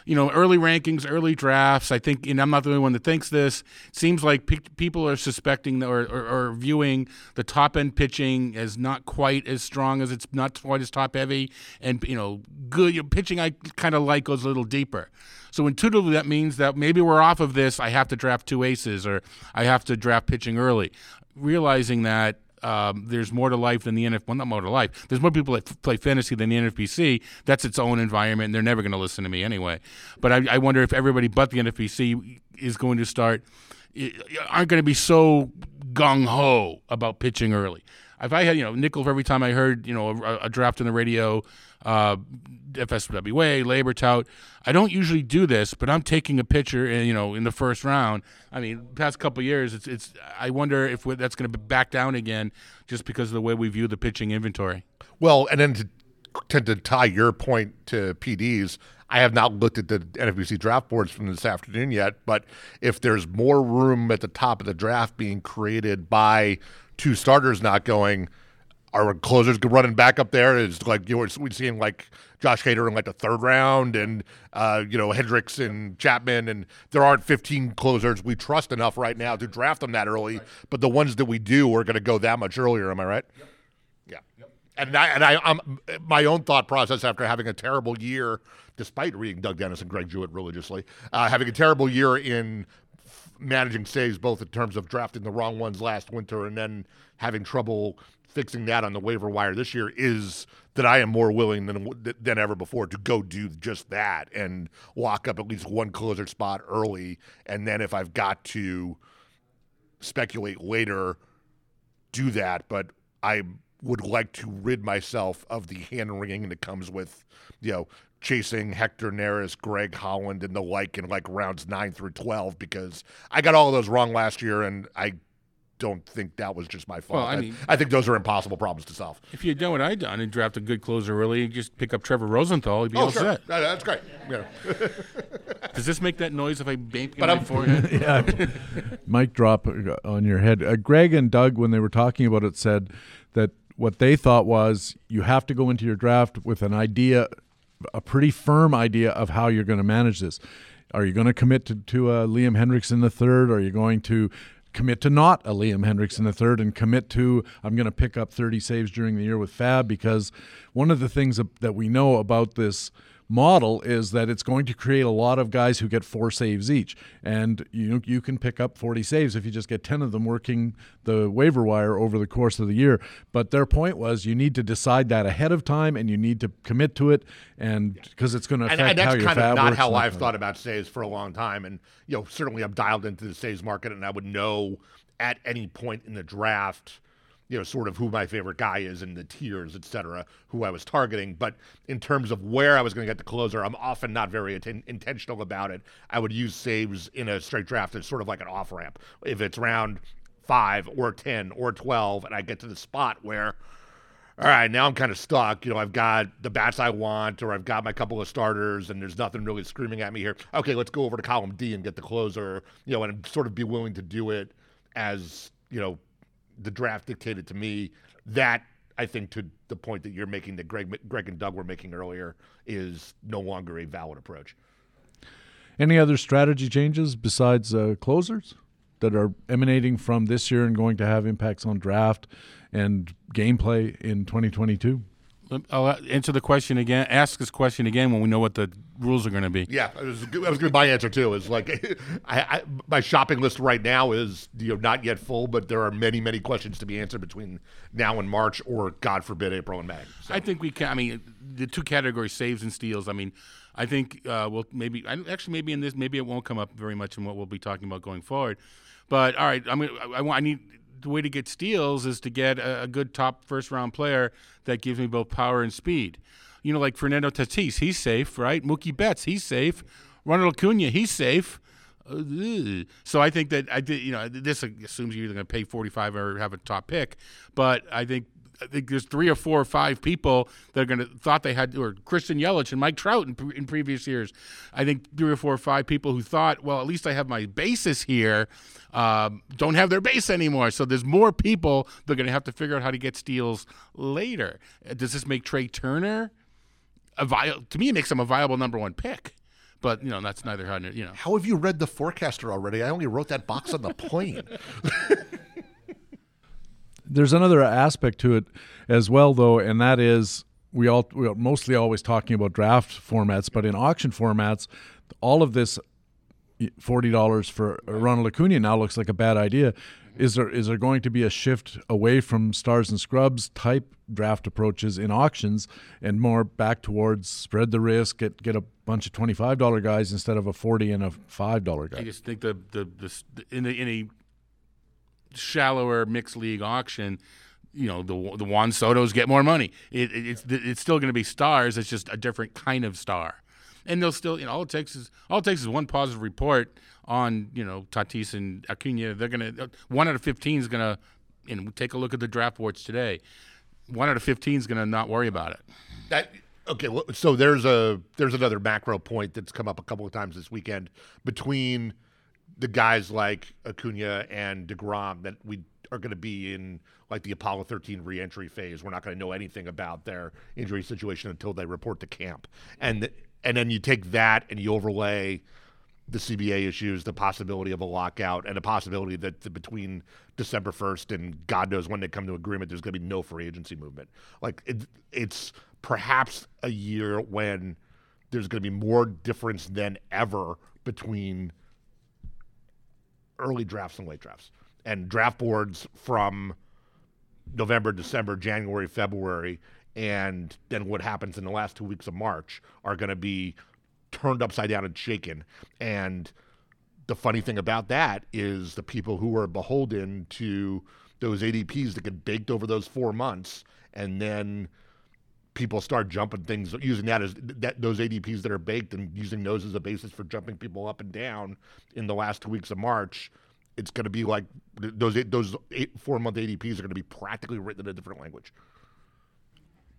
you know, early rankings, early drafts. I think, and I'm not the only one that thinks this. Seems like pe- people are suspecting or, or, or viewing the top end pitching as not quite as strong as it's not quite as top heavy, and you know, good you know, pitching I kind of like goes a little deeper. So intuitively, that means that maybe we're off of this. I have to draft two aces, or I have to draft pitching early. Realizing that um, there's more to life than the NF. Well, not more to life. There's more people that f- play fantasy than the NFBC. That's its own environment, and they're never going to listen to me anyway. But I, I wonder if everybody but the NFBC is going to start aren't going to be so gung ho about pitching early. If I had, you know, nickel for every time I heard, you know, a, a draft on the radio, uh, FSWA, LABR tout. I don't usually do this, but I'm taking a pitcher, in, you know, in the first round. I mean, past couple years, it's it's. I wonder if that's going to back down again, just because of the way we view the pitching inventory. Well, and then to, to, to tie your point to PDs, I have not looked at the NFBC draft boards from this afternoon yet, but if there's more room at the top of the draft being created by two starters not going, our closers running back up there is like you we're seeing like Josh Hader in like the third round and uh, you know Hendriks and Chapman and there aren't 15 closers we trust enough right now to draft them that early, right. but the ones that we do are going to go that much earlier. Am I right? Yep. Yeah. Yep. And I and I I'm my own thought process after having a terrible year, despite reading Doug Dennis and Greg Jewett religiously, uh, having a terrible year in managing saves both in terms of drafting the wrong ones last winter and then having trouble fixing that on the waiver wire this year is that I am more willing than than ever before to go do just that and lock up at least one closer spot early, and then if I've got to speculate later, do that. But I would like to rid myself of the hand wringing that comes with, you know, chasing Hector Neris, Greg Holland, and the like in like rounds nine through twelve because I got all of those wrong last year, and I don't think that was just my fault. Well, I, mean, I, I, think those are impossible problems to solve. If you had done what I'd done and draft a good closer early, just pick up Trevor Rosenthal, you'd be oh, all sure. set. That's great. Yeah. *laughs* Does this make that noise if I bank but my forehead? *laughs* yeah. Mic drop on your head. Uh, Greg and Doug, when they were talking about it, said that what they thought was you have to go into your draft with an idea, a pretty firm idea of how you're going to manage this. Are you going to commit to, to uh, Liam Hendriks in the third? Are you going to commit to not a Liam Hendriks in the third and commit to I'm going to pick up 30 saves during the year with FAAB because one of the things that we know about this model is that it's going to create a lot of guys who get four saves each. And you you can pick up 40 saves if you just get 10 of them working the waiver wire over the course of the year. But their point was you need to decide that ahead of time and you need to commit to it. And because it's going to affect and, and that's how your kind of not how I've thought about saves for a long time. And you know certainly I'm dialed into the saves market and I would know at any point in the draft you know, sort of who my favorite guy is in the tiers, et cetera, who I was targeting. But in terms of where I was going to get the closer, I'm often not very atten- intentional about it. I would use saves in a straight draft as sort of like an off ramp. If it's round five or 10 or 12, and I get to the spot where, all right, now I'm kind of stuck. You know, I've got the bats I want, or I've got my couple of starters, and there's nothing really screaming at me here. Okay, let's go over to column D and get the closer, you know, and sort of be willing to do it as, you know, the draft dictated to me. That I think to the point that you're making, that Greg, Greg and Doug were making earlier, is no longer a valid approach. Any other strategy changes besides uh, closers that are emanating from this year and going to have impacts on draft and gameplay in 2022? I'll answer the question again. Ask this question again when we know what the rules are going to be. Yeah, that was, was going to be my answer too. Is like, *laughs* I, I, my shopping list right now is you know not yet full, but there are many many questions to be answered between now and March, or God forbid, April and May. So. I think we can. I mean, the two categories, saves and steals. I mean, I think uh, we'll maybe actually maybe in this maybe it won't come up very much in what we'll be talking about going forward. But all right, I mean, I, I, I need the way to get steals is to get a, a, good top first round player that gives me both power and speed. You know, like Fernando Tatis, he's safe, right? Mookie Betts, he's safe. Ronald Acuna, he's safe. So I think that I did. You know, this assumes you're either going to pay 45 or have a top pick, but I think I think there's three or four or five people that are going to thought they had, or Christian Yelich and Mike Trout in, in previous years. I think three or four or five people who thought, well, at least I have my bases here, um, don't have their base anymore. So there's more people that are going to have to figure out how to get steals later. Uh, does this make Trea Turner a viable? To me, it makes him a viable number one pick. But you know that's neither how you know. How have you read the forecaster already? I only wrote that box on the plane. *laughs* There's another aspect to it as well, though, and that is we all we are mostly always talking about draft formats, but in auction formats, all of this forty dollars for Ronald Acuna now looks like a bad idea. Is there is there going to be a shift away from stars and scrubs type draft approaches in auctions and more back towards spread the risk, get get a bunch of twenty five dollar guys instead of a forty and a five dollar guy? I just think the the, the in a, in a shallower mixed league auction, you know the the Juan Soto's get more money. It, it, it's it's still going to be stars. It's just a different kind of star, and they'll still you know all it takes is all it takes is one positive report on you know Tatis and Acuna. They're gonna uh, one out of fifteen is gonna and take a look at the draft boards today. One out of fifteen is gonna not worry about it. That okay. Well, so there's a there's another macro point that's come up a couple of times this weekend between the guys like Acuna and Degrom that we are going to be in like the Apollo 13 reentry phase. We're not going to know anything about their injury situation until they report to camp, and th- and then you take that and you overlay the CBA issues, the possibility of a lockout, and the possibility that the, between December 1st and God knows when they come to agreement, there's going to be no free agency movement. Like it, it's perhaps a year when there's going to be more difference than ever between early drafts and late drafts. And draft boards from November, December, January, February, and then what happens in the last two weeks of March are going to be turned upside down and shaken. And the funny thing about that is the people who are beholden to those ADPs that get baked over those four months, and then people start jumping things using that as that those ADPs that are baked and using those as a basis for jumping people up and down in the last two weeks of March. It's going to be like those those eight, four month ADPs are going to be practically written in a different language.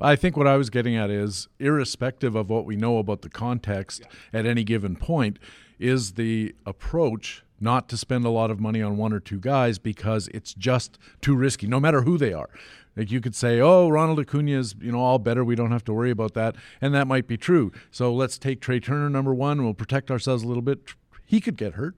I think what I was getting at is, irrespective of what we know about the context at any given point, is the approach not to spend a lot of money on one or two guys because it's just too risky, no matter who they are. Like you could say, "Oh, Ronald Acuna is, you know, all better. We don't have to worry about that," and that might be true. So let's take Trea Turner number one. We'll protect ourselves a little bit. He could get hurt.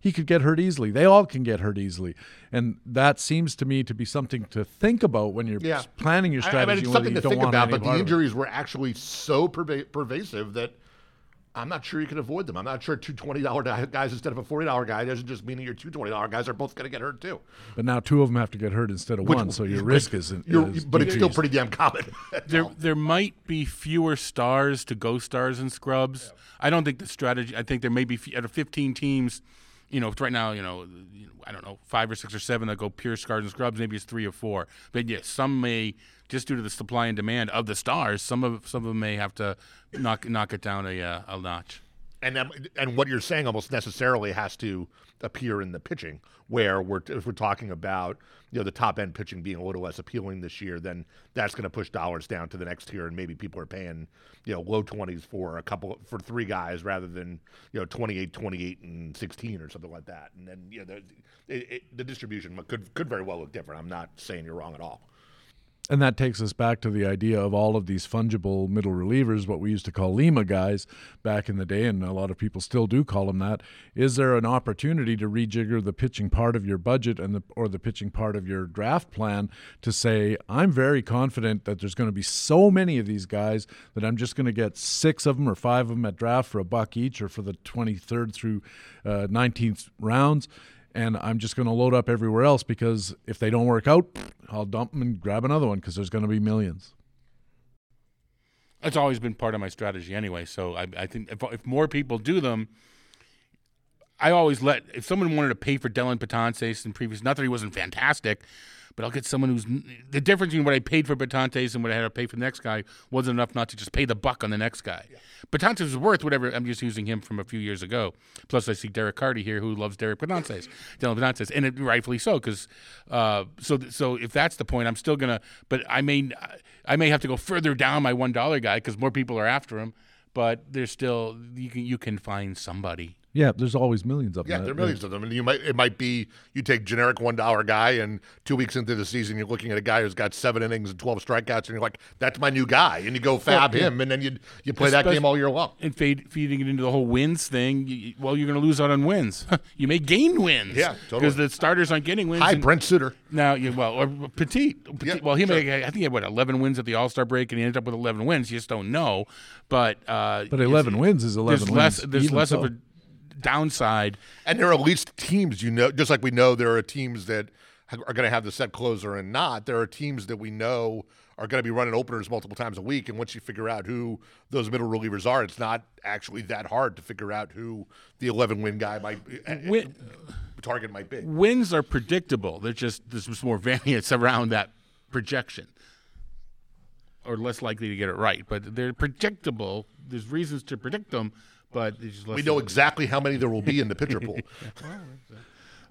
He could get hurt easily. They all can get hurt easily, and that seems to me to be something to think about when you're Yeah. planning your strategy. I mean, it's something you to don't think about, but the part of it. injuries were actually so perva- pervasive that I'm not sure you can avoid them. I'm not sure two twenty dollar guys instead of a forty dollar guy doesn't just mean that your two twenty dollar guys are both going to get hurt too. But now two of them have to get hurt instead of Which- one, so your risk is, you're- is but it's still pretty damn common. *laughs* There, there might be fewer stars to go stars and scrubs. I don't think the strategy. I think there may be f- out of 15 teams. You know, right now, you know, I don't know, five or six or seven that go pure stars and scrubs. Maybe it's three or four. But yes, some may just due to the supply and demand of the stars. Some of some of them may have to knock knock it down a uh, a notch. And um, and what you're saying almost necessarily has to appear in the pitching, where we're if we're talking about you know the top end pitching being a little less appealing this year, then that's going to push dollars down to the next tier, and maybe people are paying you know low twenties for a couple for three guys rather than you know 28, 28, and sixteen or something like that, and then you know the it, it, the distribution could could very well look different. I'm not saying you're wrong at all. And that takes us back to the idea of all of these fungible middle relievers, what we used to call Lima guys back in the day, and a lot of people still do call them that. Is there an opportunity to rejigger the pitching part of your budget and the or the pitching part of your draft plan to say, I'm very confident that there's going to be so many of these guys that I'm just going to get six of them or five of them at draft for a buck each or for the 23rd through uh, 19th rounds and I'm just going to load up everywhere else because if they don't work out, I'll dump them and grab another one because there's going to be millions. It's always been part of my strategy anyway. So I, I think if, if more people do them, I always let if someone wanted to pay for Dylan Patantes in previous, not that he wasn't fantastic, but I'll get someone who's the difference between what I paid for Patantes and what I had to pay for the next guy wasn't enough not to just pay the buck on the next guy. Yeah. Patantes is worth whatever. I'm just using him from a few years ago. Plus, I see Derek Carty here who loves Derek Patantes, Dylan *laughs* Patantes, and it, rightfully so because uh, so so if that's the point, I'm still gonna. But I may I may have to go further down my one dollar guy because more people are after him. But there's still you can you can find somebody. Yeah, there's always millions of them. Yeah, there are millions of them, and you might it might be you take generic one dollar guy, and two weeks into the season, you're looking at a guy who's got seven innings and twelve strikeouts, and you're like, "That's my new guy," and you go FAAB yeah. him, and then you you play that game all year long. and fade, feeding it into the whole wins thing, you, well, you're going to lose out on wins. *laughs* you may gain wins. Yeah, totally. Because the starters aren't getting wins. Hi, and Brent Suter. Now, you, well, or Petit. Petit Yeah, well, he sure. may, I think he had, what, 11 wins at the All Star break, and he ended up with 11 wins. You just don't know. But, uh, But 11 wins is 11 there's less, wins, There's less so. of a downside. And there are at least teams, you know, just like we know there are teams that are going to have the set closer and not. There are teams that we know are going to be running openers multiple times a week. And once you figure out who those middle relievers are, it's not actually that hard to figure out who the 11 win guy might be. Eh, eh, win- target might be. Wins are predictable. They're just there's just more *laughs* variance around that projection, or less likely to get it right. But they're predictable. There's reasons to predict them, but just We know exactly how many there will be in the pitcher *laughs* pool.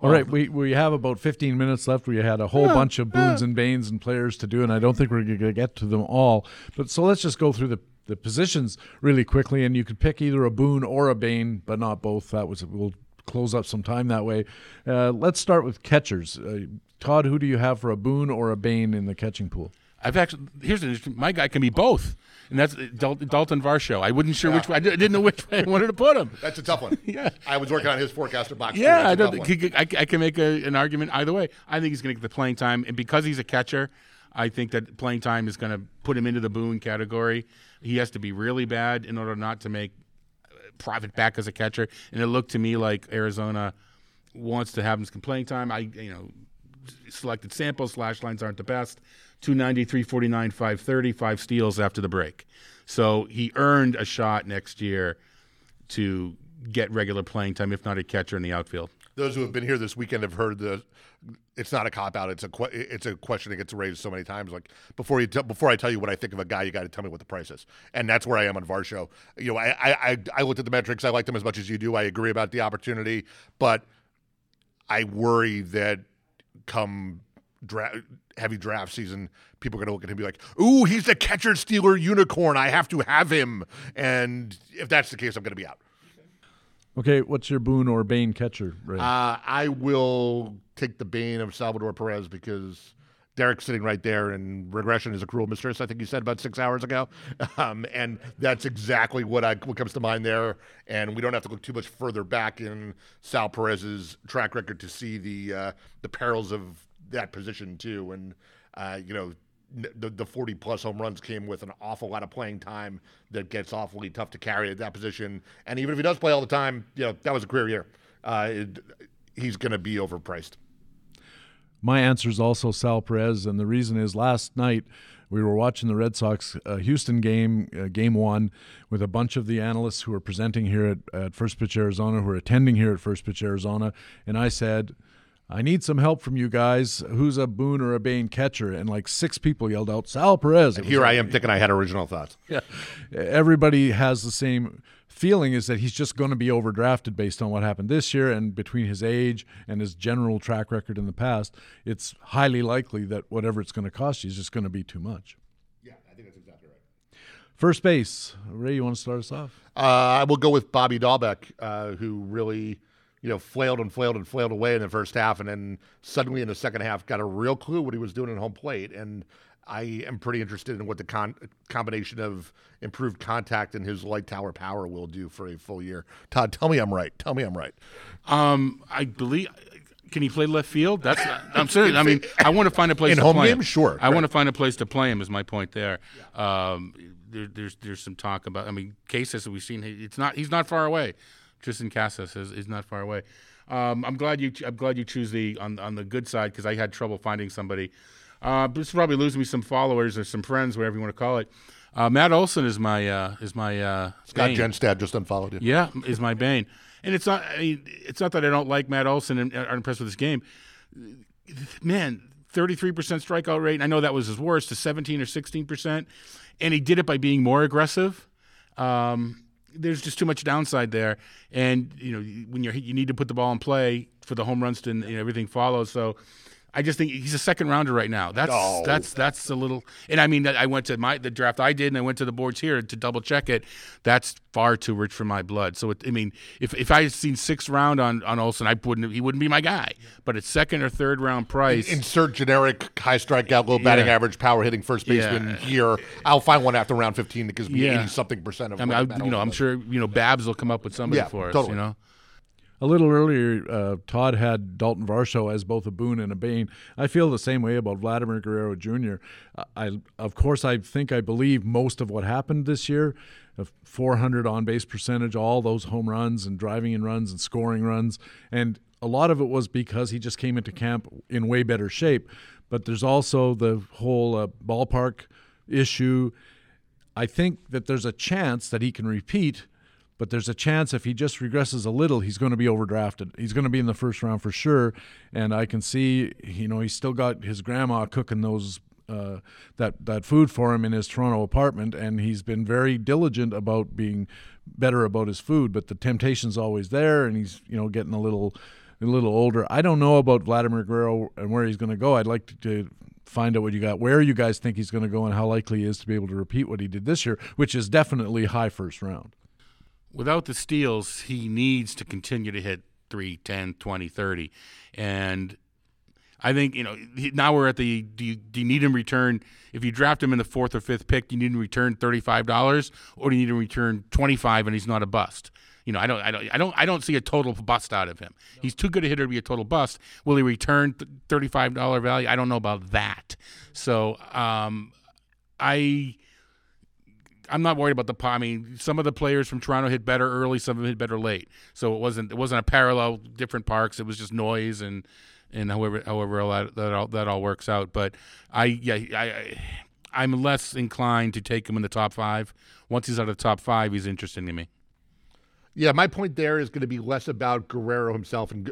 All right, we, we have about 15 minutes left. We had a whole bunch of boons and banes and players to do, and I don't think we're going to get to them all. But so let's just go through the, the positions really quickly, and you could pick either a boon or a bane, but not both. That was we'll close up some time that way. Uh, let's start with catchers. Uh, Todd, who do you have for a boon or a bane in the catching pool? I've actually here's an interesting. My guy can be both, and that's Dal- Dalton Varsho. I wasn't sure which. way- I didn't know which way I wanted to put him. That's a tough one. *laughs* Yeah. I was working on his forecaster box. Yeah, I, don't tough think one. he could- I, I can make a, an argument either way. I think he's going to get the playing time, and because he's a catcher, I think that playing time is going to put him into the boon category. He has to be really bad in order not to make uh, profit back as a catcher. And it looked to me like Arizona wants to have him some playing time. I, you know, selected samples. Slash lines aren't the best. 290, 349, 530, five steals after the break. So he earned a shot next year to get regular playing time, if not a catcher in the outfield. Those who have been here this weekend have heard the. It's not a cop out. It's a que- it's a question that gets raised so many times. Like before you t- before I tell you what I think of a guy, you got to tell me what the price is, and that's where I am on Varsho. You know, I, I I I looked at the metrics. I like them as much as you do. I agree about the opportunity, but I worry that come dra- heavy draft season, people are going to look at him and be like, "Ooh, he's the catcher stealer unicorn. I have to have him." And if that's the case, I'm going to be out. Okay, what's your boon or bane catcher? Uh, I will take the bane of Salvador Perez because Derek's sitting right there, and regression is a cruel mistress. I think you said about six hours ago, *laughs* um, and that's exactly what I what comes to mind there. And we don't have to look too much further back in Sal Perez's track record to see the uh, the perils of that position too. And uh, you know. The, the 40 plus home runs came with an awful lot of playing time that gets awfully tough to carry at that position. And even if he does play all the time, you know, that was a career year. Uh, it, he's going to be overpriced. My answer is also Sal Perez, and the reason is last night we were watching the Red Sox uh, Houston game, uh, game one, with a bunch of the analysts who are presenting here at, at First Pitch Arizona, who are attending here at First Pitch Arizona, and I said, I need some help from you guys. Who's a boon or a bane catcher? And like six people yelled out, Sal Perez. Was Here I am thinking I had original thoughts. *laughs* Yeah. everybody has the same feeling is that he's just going to be overdrafted based on what happened this year and between his age and his general track record in the past it's highly likely that whatever it's going to cost you is just going to be too much Yeah, I think that's exactly right. first base ray you want to start us off Uh, I will go with Bobby Dalbec, uh, who really, you know, flailed and flailed and flailed away in the first half, and then suddenly in the second half got a real clue what he was doing at home plate. And I am pretty interested in what the con- combination of improved contact and his light tower power will do for a full year. Todd, tell me I'm right. Tell me I'm right. Um, I believe. Can he play left field? That's. I'm serious. I mean, *laughs* I want to find a place In to home play games? him. Sure, I right. want to find a place to play him. Is my point there? Um, there, there's there's some talk about. I mean, cases that we've seen. It's not. He's not far away. Triston Casas is, is not far away. Um, I'm glad you. I'm glad you choose the on on the good side because I had trouble finding somebody. Uh, this is probably losing me some followers or some friends, whatever you want to call it. Uh, Matt Olson is my uh, is my uh, Scott bane. Genstad just unfollowed you. Yeah, is my bane. And it's not. I mean, it's not that I don't like Matt Olson and are impressed with his game. Man, thirty-three percent strikeout rate. and I know that was his worst, to seventeen or sixteen percent, and he did it by being more aggressive. Um, there's just too much downside there, and you know when you're you need to put the ball in play for the home runs to and everything follows. So. I just think he's a second rounder right now. That's No. that's that's a little. And I mean, I went to my the draft I did, and I went to the boards here to double check it. That's far too rich for my blood. So it, I mean, if if I had seen sixth round on on Olson, I wouldn't he wouldn't be my guy. But at second or third round price, Insert generic high strikeout, low batting Yeah. average, power hitting first baseman Yeah. here. I'll find one after round 15 that gives me Yeah. 80 something percent of I mean, I, you know, I'm sure you know Babs will come up with somebody Yeah, for us. totally. You know, a little earlier, uh, Todd had Dalton Varsho as both a boon and a bane. I feel the same way about Vladimir Guerrero Jr. I, of course, I think I believe most of what happened this year. 400 on base percentage, all those home runs and driving in runs and scoring runs. And a lot of it was because he just came into camp in way better shape. But there's also the whole uh, ballpark issue. I think that there's a chance that he can repeat but there's a chance if he just regresses a little, he's going to be overdrafted. He's going to be in the first round for sure. And I can see, you know, he's still got his grandma cooking those uh, that that food for him in his Toronto apartment, and he's been very diligent about being better about his food. But the temptation's always there, and he's you know getting a little a little older. I don't know about Vladimir Guerrero and where he's going to go. I'd like to, to find out what you got, where you guys think he's going to go, and how likely he is to be able to repeat what he did this year, which is definitely high first round without the steals, he needs to continue to hit 3, 10, 20, 30. And I think, you know, now we're at the do you, do you need him return if you draft him in the fourth or fifth pick, do you need him return $35 or do you need him return 25 and he's not a bust? You know, I don't, I don't, I don't, I don't see a total bust out of him. He's too good a hitter to be a total bust. Will he return thirty-five dollar value? I don't know about that. So, um, I, I'm not worried about the. I mean, some of the players from Toronto hit better early, some of them hit better late. So it wasn't it wasn't a parallel different parks. It was just noise and and however however all that that all, that all works out. But I yeah I, I am less inclined to take him in the top five. Once he's out of the top five, he's interesting to me. Yeah, my point there is going to be less about Guerrero himself, and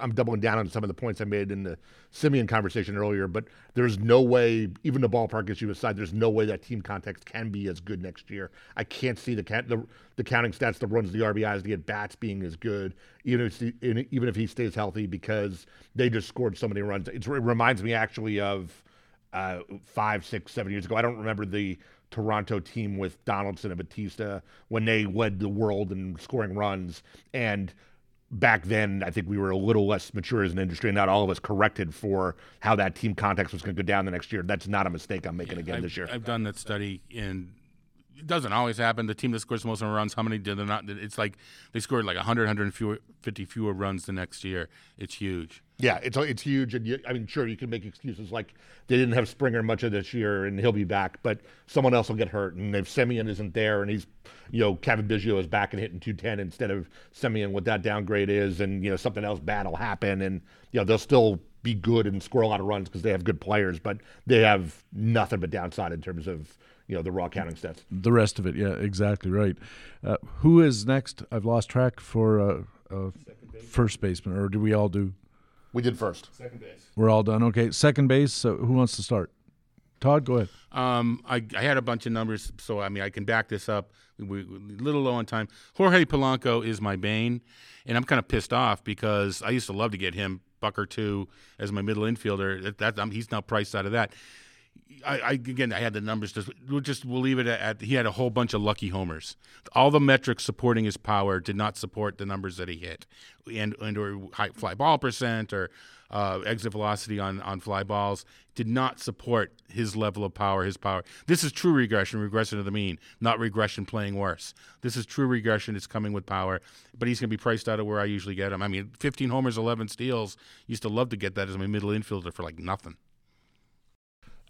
I'm doubling down on some of the points I made in the Semien conversation earlier. But there's no way, even the ballpark issue aside, there's no way that team context can be as good next year. I can't see the the, the counting stats, the runs, the RBIs, the at bats being as good, even if even if he stays healthy, because they just scored so many runs. It's, it reminds me actually of uh, five, six, seven years ago. I don't remember the Toronto team with Donaldson and Bautista when they led the world in scoring runs. And back then, I think we were a little less mature as an industry, and not all of us corrected for how that team context was going to go down the next year. That's not a mistake I'm making yeah, again I've, this year. I've done that study, and it doesn't always happen. The team that scores the most runs, how many did they not? It's like they scored like 100, 150 fewer runs the next year. It's huge. Yeah, it's it's huge, and you, I mean, sure, you can make excuses like they didn't have Springer much of this year, and he'll be back, but someone else will get hurt, and if Semien isn't there, and he's, you know, Cavan Biggio is back and hitting 210 instead of Semien, what that downgrade is, and you know something else bad will happen, and you know they'll still be good and score a lot of runs because they have good players, but they have nothing but downside in terms of you know the raw counting stats. The rest of it, yeah, exactly right. Uh, who is next? I've lost track for uh, uh, first baseman, or do we all do? We did first. Second base. We're all done. Okay, second base. So who wants to start? Todd, go ahead. Um, I, I had a bunch of numbers, so I mean I can back this up. We, are a little low on time. Jorge Polanco is my bane, and I'm kind of pissed off because I used to love to get him buck or two as my middle infielder. That, that he's now priced out of that. I, I, again, I had the numbers. Just we'll just we'll leave it at, at, he had a whole bunch of lucky homers. All the metrics supporting his power did not support the numbers that he hit, and and or high fly ball percent or uh, exit velocity on on fly balls did not support his level of power. His power. This is true regression, regression to the mean, not regression playing worse. This is true regression. It's coming with power, but he's going to be priced out of where I usually get him. I mean, 15 homers, 11 steals. Used to love to get that as my middle infielder for like nothing.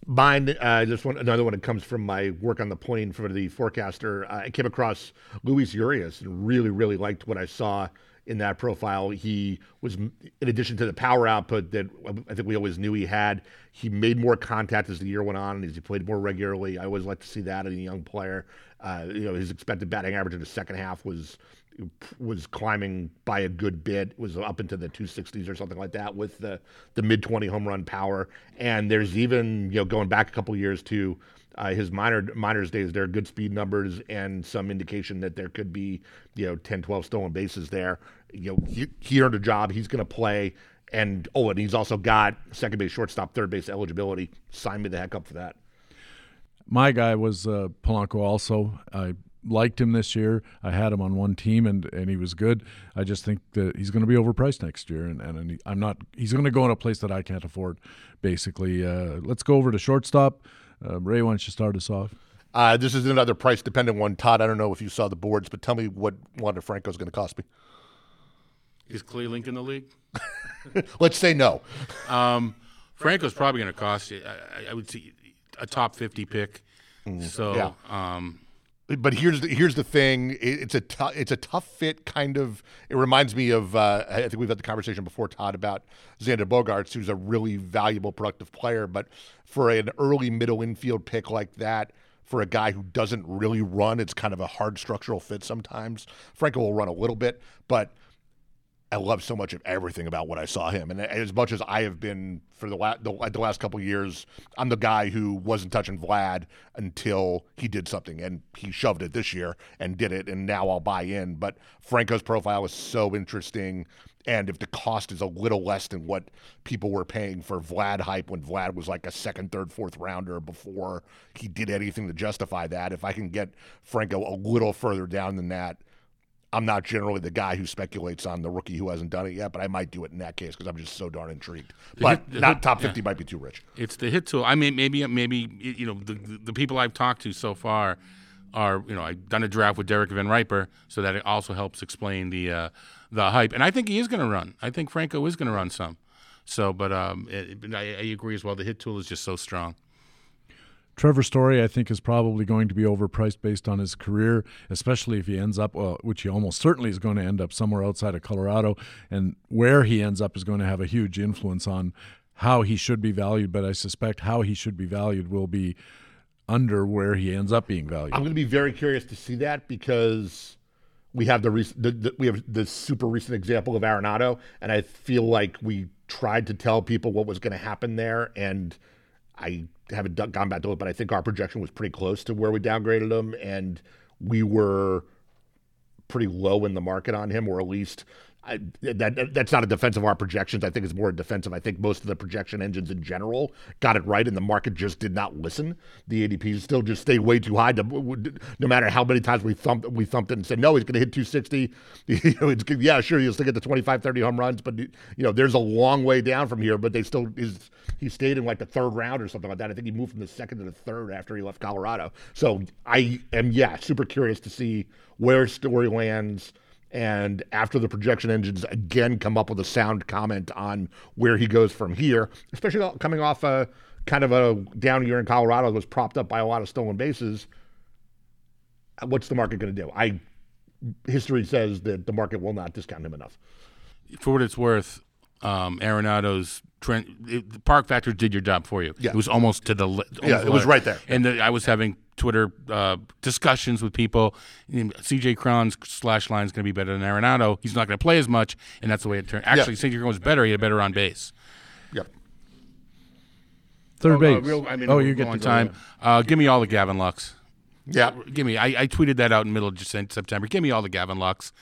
Mine, uh, just one another one that comes from my work on the plane for the forecaster. I came across Luis Urias and really, really liked what I saw in that profile. He was, in addition to the power output that I think we always knew he had, he made more contact as the year went on and as he played more regularly. I always like to see that in a young player. Uh, you know, his expected batting average in the second half was was climbing by a good bit, was up into the 260s or something like that with the the mid 20 home run power. And there's even you know going back a couple years to uh, his minor minors days, there are good speed numbers and some indication that there could be you know 10, 12 stolen bases there. You know he, he earned a job. He's going to play. And oh, and he's also got second base, shortstop, third base eligibility. Sign me the heck up for that. My guy was uh, Polanco. Also, I liked him this year. I had him on one team, and, and he was good. I just think that he's going to be overpriced next year, and, and I'm not. He's going to go in a place that I can't afford. Basically, uh, let's go over to shortstop. Uh, Ray, why don't you start us off? Uh, this is another price dependent one. Todd, I don't know if you saw the boards, but tell me what Wander Franco is going to cost me. Is Cleveland in the league? *laughs* Let's say no. Um, Franco's probably going to cost you. I, I would say a top fifty pick. So, Yeah. um, but here's the, here's the thing. It, it's a it's a tough fit kind of. It reminds me of. Uh, I think we've had the conversation before, Todd, about Xander Bogaerts, who's a really valuable, productive player. But for an early middle infield pick like that, for a guy who doesn't really run, it's kind of a hard structural fit sometimes. Franco will run a little bit, but I love so much of everything about what I saw him. And as much as I have been for the, la- the, the last couple of years, I'm the guy who wasn't touching Vlad until he did something. And he shoved it this year and did it. And now I'll buy in. But Franco's profile is so interesting. And if the cost is a little less than what people were paying for Vlad hype when Vlad was like a second, third, fourth rounder before he did anything to justify that, if I can get Franco a little further down than that, I'm not generally the guy who speculates on the rookie who hasn't done it yet, but I might do it in that case because I'm just so darn intrigued. But hit- the not hit- top yeah. 50 might be too rich. it's the hit tool. I mean, maybe maybe you know the the people I've talked to so far are you know I've done a draft with Derek VanRiper, so that it also helps explain the uh, the hype. And I think he is going to run. I think Franco is going to run some. So, but um, it- I, I agree as well. The hit tool is just so strong. Trevor Story, I think, is probably going to be overpriced based on his career, especially if he ends up, well, which he almost certainly is going to end up somewhere outside of Colorado. And where he ends up is going to have a huge influence on how he should be valued. But I suspect how he should be valued will be under where he ends up being valued. I'm going to be very curious to see that because we have the, rec- the, the we have the super recent example of Arenado, and I feel like we tried to tell people what was going to happen there, and I haven't done, gone back to it, but I think our projection was pretty close to where we downgraded him, and we were pretty low in the market on him, or at least I, that, that- that's not a defense of our projections. I think it's more a defensive. I think most of the projection engines in general got it right, and the market just did not listen. The ADPs still just stay way too high. To, no matter how many times we thumped we thumped it and said no, he's going to hit 260. *laughs* You know, it's, yeah, sure, he'll still get the 25, 30 home runs, but you know, there's a long way down from here. But they still is he stayed in like the third round or something like that. I think he moved from the second to the third after he left Colorado. So I am yeah super curious to see where Story lands. And after the projection engines again come up with a sound comment on where he goes from here, especially coming off a kind of a down year in Colorado that was propped up by a lot of stolen bases, what's the market going to do? I history says that the market will not discount him enough. For what it's worth, um, Arenado's trend, it, the park factors did your job for you. Yeah. It was almost to the le- Yeah, it was right there. And the, I was having Twitter uh, discussions with people. CJ Cron's slash line is going to be better than Arenado. He's not going to play as much, and that's the way it turned. Actually, CJ Cron was better. He had better on base. Yep. Third Uh, base. real- I mean, oh, we're you get on to go, time. yeah. Uh, give me all the Gavin Lux. Yeah. Give me. I, I tweeted that out in the middle of September. Give me all the Gavin Lux.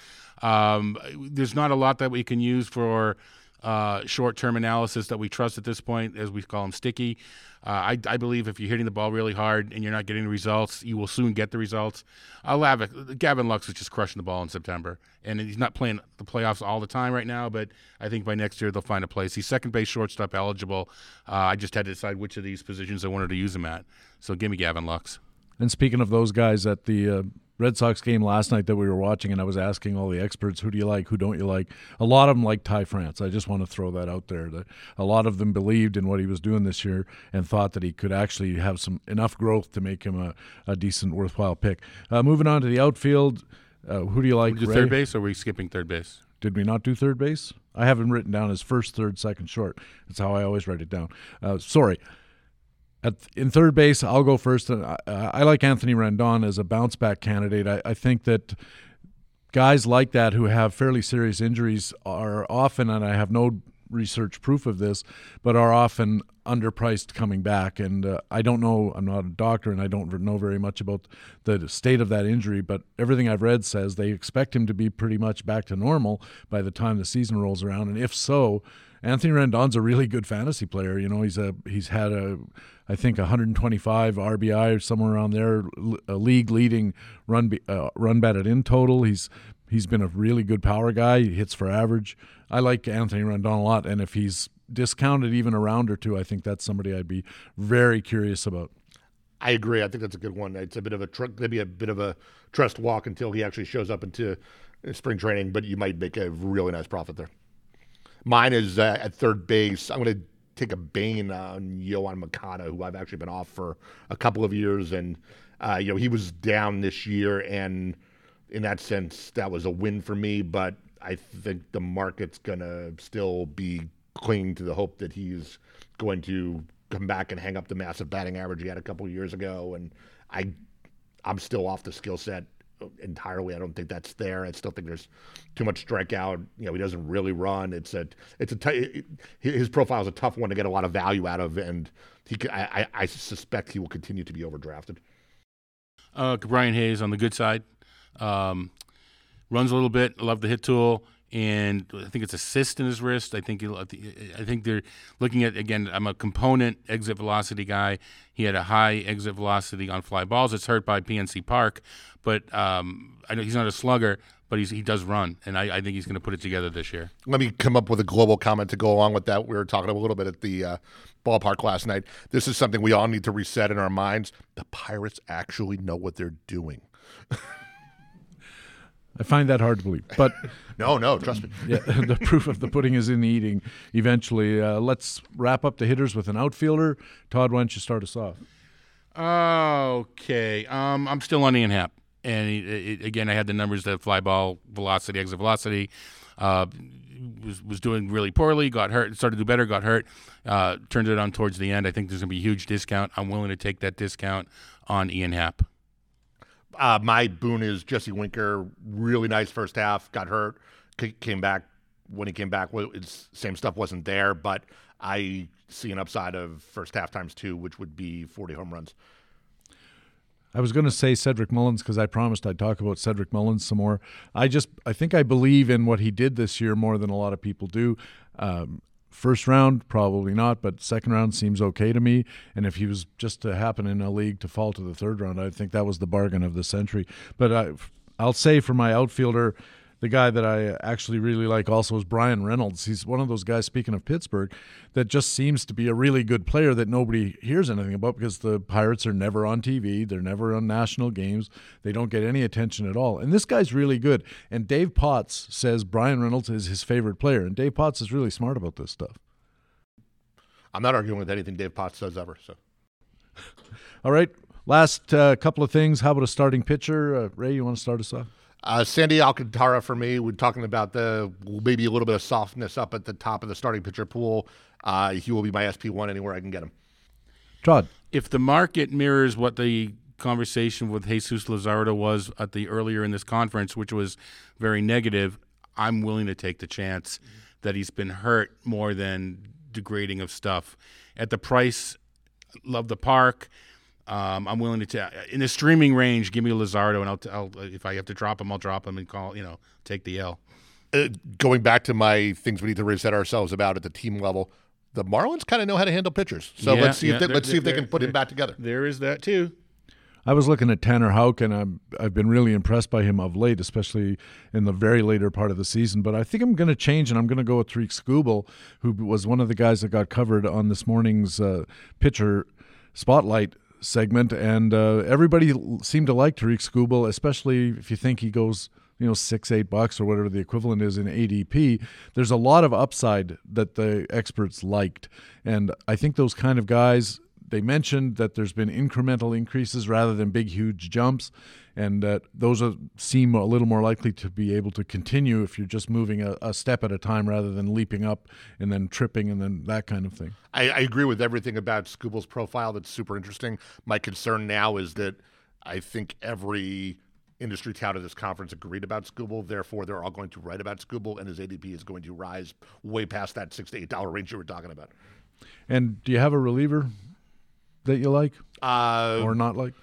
Um, there's not a lot that we can use for uh, short-term analysis that we trust at this point, as we call them sticky. Uh, I, I believe if you're hitting the ball really hard and you're not getting the results, you will soon get the results. It. Gavin Lux is just crushing the ball in September, and he's not playing the playoffs all the time right now. But I think by next year they'll find a place. He's second base, shortstop eligible. Uh, I just had to decide which of these positions I wanted to use him at. So give me Gavin Lux. And speaking of those guys at the uh, Red Sox game last night that we were watching, and I was asking all the experts, who do you like, who don't you like? A lot of them like Ty France. I just want to throw that out there. That a lot of them believed in what he was doing this year and thought that he could actually have some enough growth to make him a, a decent, worthwhile pick. Uh, moving on to the outfield, uh, who do you like? We do third base, or are we skipping third base? Did we not do third base? I have him written down as first, third, second, short. That's how I always write it down. Uh, sorry. At, in third base, I'll go first. I, I like Anthony Rendon as a bounce back candidate. I, I think that guys like that who have fairly serious injuries are often, and I have no research proof of this, but are often underpriced coming back. And uh, I don't know, I'm not a doctor and I don't know very much about the state of that injury, but everything I've read says they expect him to be pretty much back to normal by the time the season rolls around. And if so, Anthony Rendon's a really good fantasy player. You know, he's a he's had a I think 125 RBI or somewhere around there, a league leading run uh, run batted in total. He's he's been a really good power guy. He hits for average. I like Anthony Rendon a lot, and if he's discounted even a round or two, I think that's somebody I'd be very curious about. I agree. I think that's a good one. It's a bit of a maybe a bit of a trust walk until he actually shows up into spring training, but you might make a really nice profit there. Mine is uh, at third base. I'm going to take a bane on Yoan Moncada, who I've actually been off for a couple of years, and uh, you know he was down this year, and in that sense, that was a win for me. But I think the market's going to still be clinging to the hope that he's going to come back and hang up the massive batting average he had a couple of years ago, and I, I'm still off the skill set entirely. I don't think that's there. I still think there's too much strikeout. You know, he doesn't really run. It's a it's a t- his profile is a tough one to get a lot of value out of, and he I, I suspect he will continue to be overdrafted. Uh, Brian Hayes on the good side, um, runs a little bit. Love the hit tool and I think it's a cyst in his wrist. I think I think they're looking at again. I'm a component exit velocity guy. He had a high exit velocity on fly balls. It's hurt by PNC Park, but um, I know he's not a slugger, but he does run, and I, I think he's going to put it together this year. Let me come up with a global comment to go along with that. We were talking a little bit at the uh, ballpark last night. This is something we all need to reset in our minds. The Pirates actually know what they're doing. *laughs* I find that hard to believe. But *laughs* no, no, trust me. *laughs* yeah, *laughs* the proof of the pudding is in the eating. Eventually, uh, let's wrap up the hitters with an outfielder. Todd, why don't you start us off? Okay, um, I'm still on Ian Happ, and it, it, again, I had the numbers that fly ball velocity, exit velocity. Uh, was was doing really poorly, got hurt, started to do better, got hurt, uh, turned it on towards the end. I think there's going to be a huge discount. I'm willing to take that discount on Ian Happ. Uh, my boon is Jesse Winker. Really nice first half. Got hurt. C- came back when he came back. Well, same stuff wasn't there, but I see an upside of first half times two, which would be 40 home runs. I was going to say Cedric Mullins because I promised I'd talk about Cedric Mullins some more. I just I think I believe in what he did this year more than a lot of people do. Um, First round, probably not, but second round seems okay to me. And if he was just to happen in a league to fall to the third round, I think that was the bargain of the century. But I, I'll say for my outfielder, the guy that I actually really like also is Bryan Reynolds. He's one of those guys, speaking of Pittsburgh, that just seems to be a really good player that nobody hears anything about because the Pirates are never on TV. They're never on national games. They don't get any attention at all. And this guy's really good. And Dave Potts says Bryan Reynolds is his favorite player. And Dave Potts is really smart about this stuff. I'm not arguing with anything Dave Potts says ever. So, *laughs* all right. Last uh, couple of things. How about a starting pitcher? Uh, Ray, you want to start us off? Uh, Sandy Alcantara for me. We're talking about the maybe a little bit of softness up at the top of the starting pitcher pool. Uh, he will be my SP one anywhere I can get him. Todd, if the market mirrors what the conversation with Jesus Luzardo was at the earlier in this conference, which was very negative, I'm willing to take the chance that he's been hurt more than degrading of stuff. At the price, love the park. Um, I'm willing to t- in the streaming range. Give me Luzardo, and I'll, t- I'll if I have to drop him, I'll drop him and call you know take the L. Uh, going back to my things we need to reset ourselves about at the team level, the Marlins kind of know how to handle pitchers. So yeah, let's see yeah, if they, let's see if they can put him back together. There is that too. I was looking at Tanner Houck, and I'm, I've been really impressed by him of late, especially in the very later part of the season. But I think I'm going to change, and I'm going to go with Tarik Skubal, who was one of the guys that got covered on this morning's uh, pitcher spotlight segment, and uh, everybody seemed to like Tarik Skubal, especially if you think he goes, you know, six, eight bucks or whatever the equivalent is in ADP. There's a lot of upside that the experts liked, and I think those kind of guys they mentioned that there's been incremental increases rather than big, huge jumps, and that those are, seem a little more likely to be able to continue if you're just moving a, a, step at a time rather than leaping up and then tripping and then that kind of thing. I, I agree with everything about Skubal's profile. That's super interesting. My concern now is that I think every industry tout at this conference agreed about Skubal. Therefore, they're all going to write about Skubal, and his ADP is going to rise way past that six to eight dollar range you were talking about. And do you have a reliever that you like uh, or not like?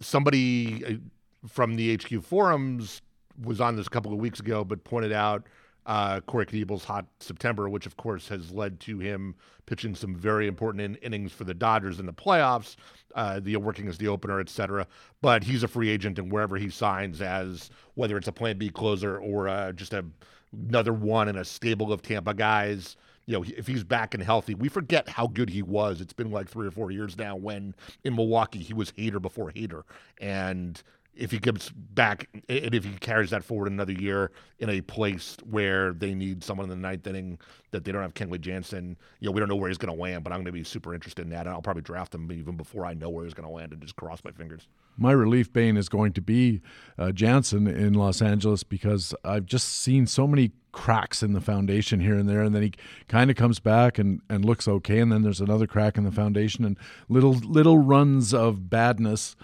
Somebody uh, from the HQ forums was on this a couple of weeks ago, but pointed out uh, Corey Knebel's hot September, which of course has led to him pitching some very important in- innings for the Dodgers in the playoffs, uh, the working as the opener, etc. But he's a free agent, and wherever he signs, as whether it's a Plan B closer or uh, just a, another one in a stable of Tampa guys, you know, if he's back and healthy, we forget how good he was. It's been like three or four years now when in Milwaukee he was Hader before Hader. And if he comes back and if he carries that forward another year in a place where they need someone in the ninth inning that they don't have Kenley Jansen, you know, we don't know where he's going to land, but I'm going to be super interested in that. And I'll probably draft him even before I know where he's going to land and just cross my fingers. My relief bane is going to be uh, Jansen in Los Angeles because I've just seen so many cracks in the foundation here and there, and then he kind of comes back and, and looks okay, and then there's another crack in the foundation and little little runs of badness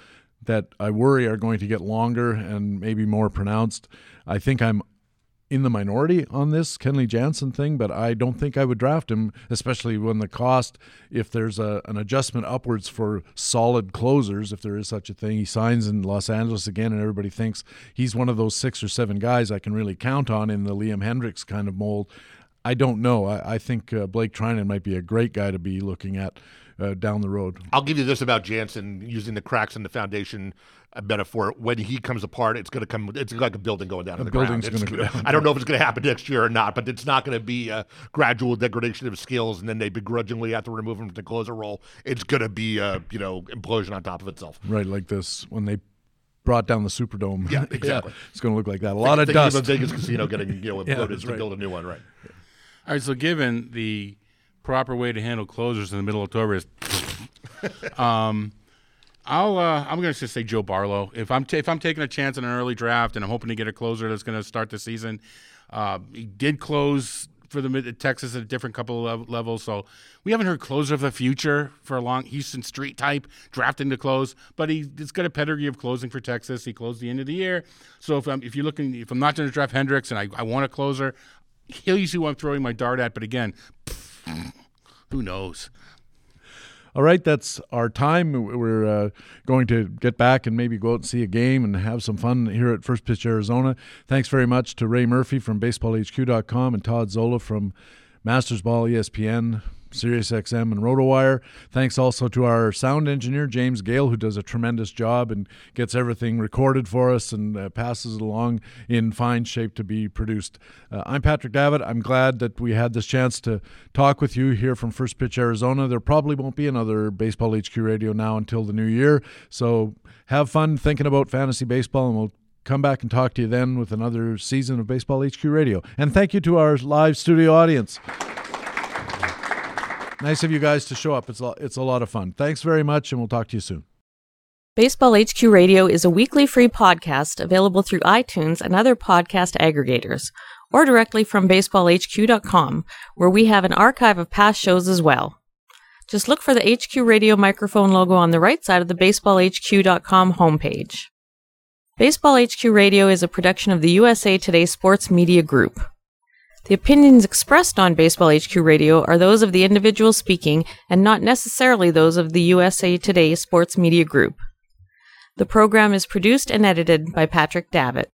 that I worry are going to get longer and maybe more pronounced. I think I'm in the minority on this Kenley Jansen thing, but I don't think I would draft him, especially when the cost, if there's a, an adjustment upwards for solid closers, if there is such a thing, he signs in Los Angeles again, and everybody thinks he's one of those six or seven guys I can really count on in the Liam Hendriks kind of mold. I don't know. I, I think uh, Blake Treinen might be a great guy to be looking at uh, down the road. I'll give you this about Jansen using the cracks in the foundation metaphor. When he comes apart, it's going to come. It's like a building going down. A the building's gonna It's- go down. *laughs* I don't know if it's going to happen next year or not, but it's not going to be a gradual degradation of skills, and then they begrudgingly have to remove him from the closer role. It's going to be a you know implosion on top of itself. Right, like this when they brought down the Superdome. Yeah, *laughs* exactly. it's going to look like that. A lot of Thinking dust. a Vegas casino getting you know *laughs* Yeah, imploded that's to right. build a new one, right? All right, so given the proper way to handle closers in the middle of October is, *laughs* um, I'll uh, I'm going to just say Joe Barlow. If I'm ta- if I'm taking a chance in an early draft and I'm hoping to get a closer that's going to start the season, uh, he did close for the mid Texas at a different couple of lev- levels. So we haven't heard closer of the future for a long Huston Street type drafting to close, but he it's got a pedigree of closing for Texas. He closed the end of the year. So if I'm if you're looking if I'm not going to draft Hendriks and I, I want a closer, he's who I'm throwing my dart at. But again, *laughs* who knows? All right, that's our time. We're uh, going to get back and maybe go out and see a game and have some fun here at First Pitch Arizona. Thanks very much to Ray Murphy from BaseballHQ.com and Todd Zola from Mastersball ESPN. SiriusXM and RotoWire. Thanks also to our sound engineer James Gale, who does a tremendous job and gets everything recorded for us and uh, passes it along in fine shape to be produced. Uh, I'm Patrick Davitt. I'm glad that we had this chance to talk with you here from First Pitch Arizona. There probably won't be another Baseball HQ Radio now until the new year, so have fun thinking about fantasy baseball, and we'll come back and talk to you then with another season of Baseball HQ Radio. And thank you to our live studio audience. Nice of you guys to show up. It's a, it's a lot of fun. Thanks very much, and we'll talk to you soon. Baseball HQ Radio is a weekly free podcast available through iTunes and other podcast aggregators, or directly from baseballhq.com, where we have an archive of past shows as well. Just look for the HQ Radio microphone logo on the right side of the baseballhq.com homepage. Baseball HQ Radio is a production of the USA Today Sports Media Group. The opinions expressed on Baseball HQ Radio are those of the individual speaking and not necessarily those of the USA Today Sports Media Group. The program is produced and edited by Patrick Davitt.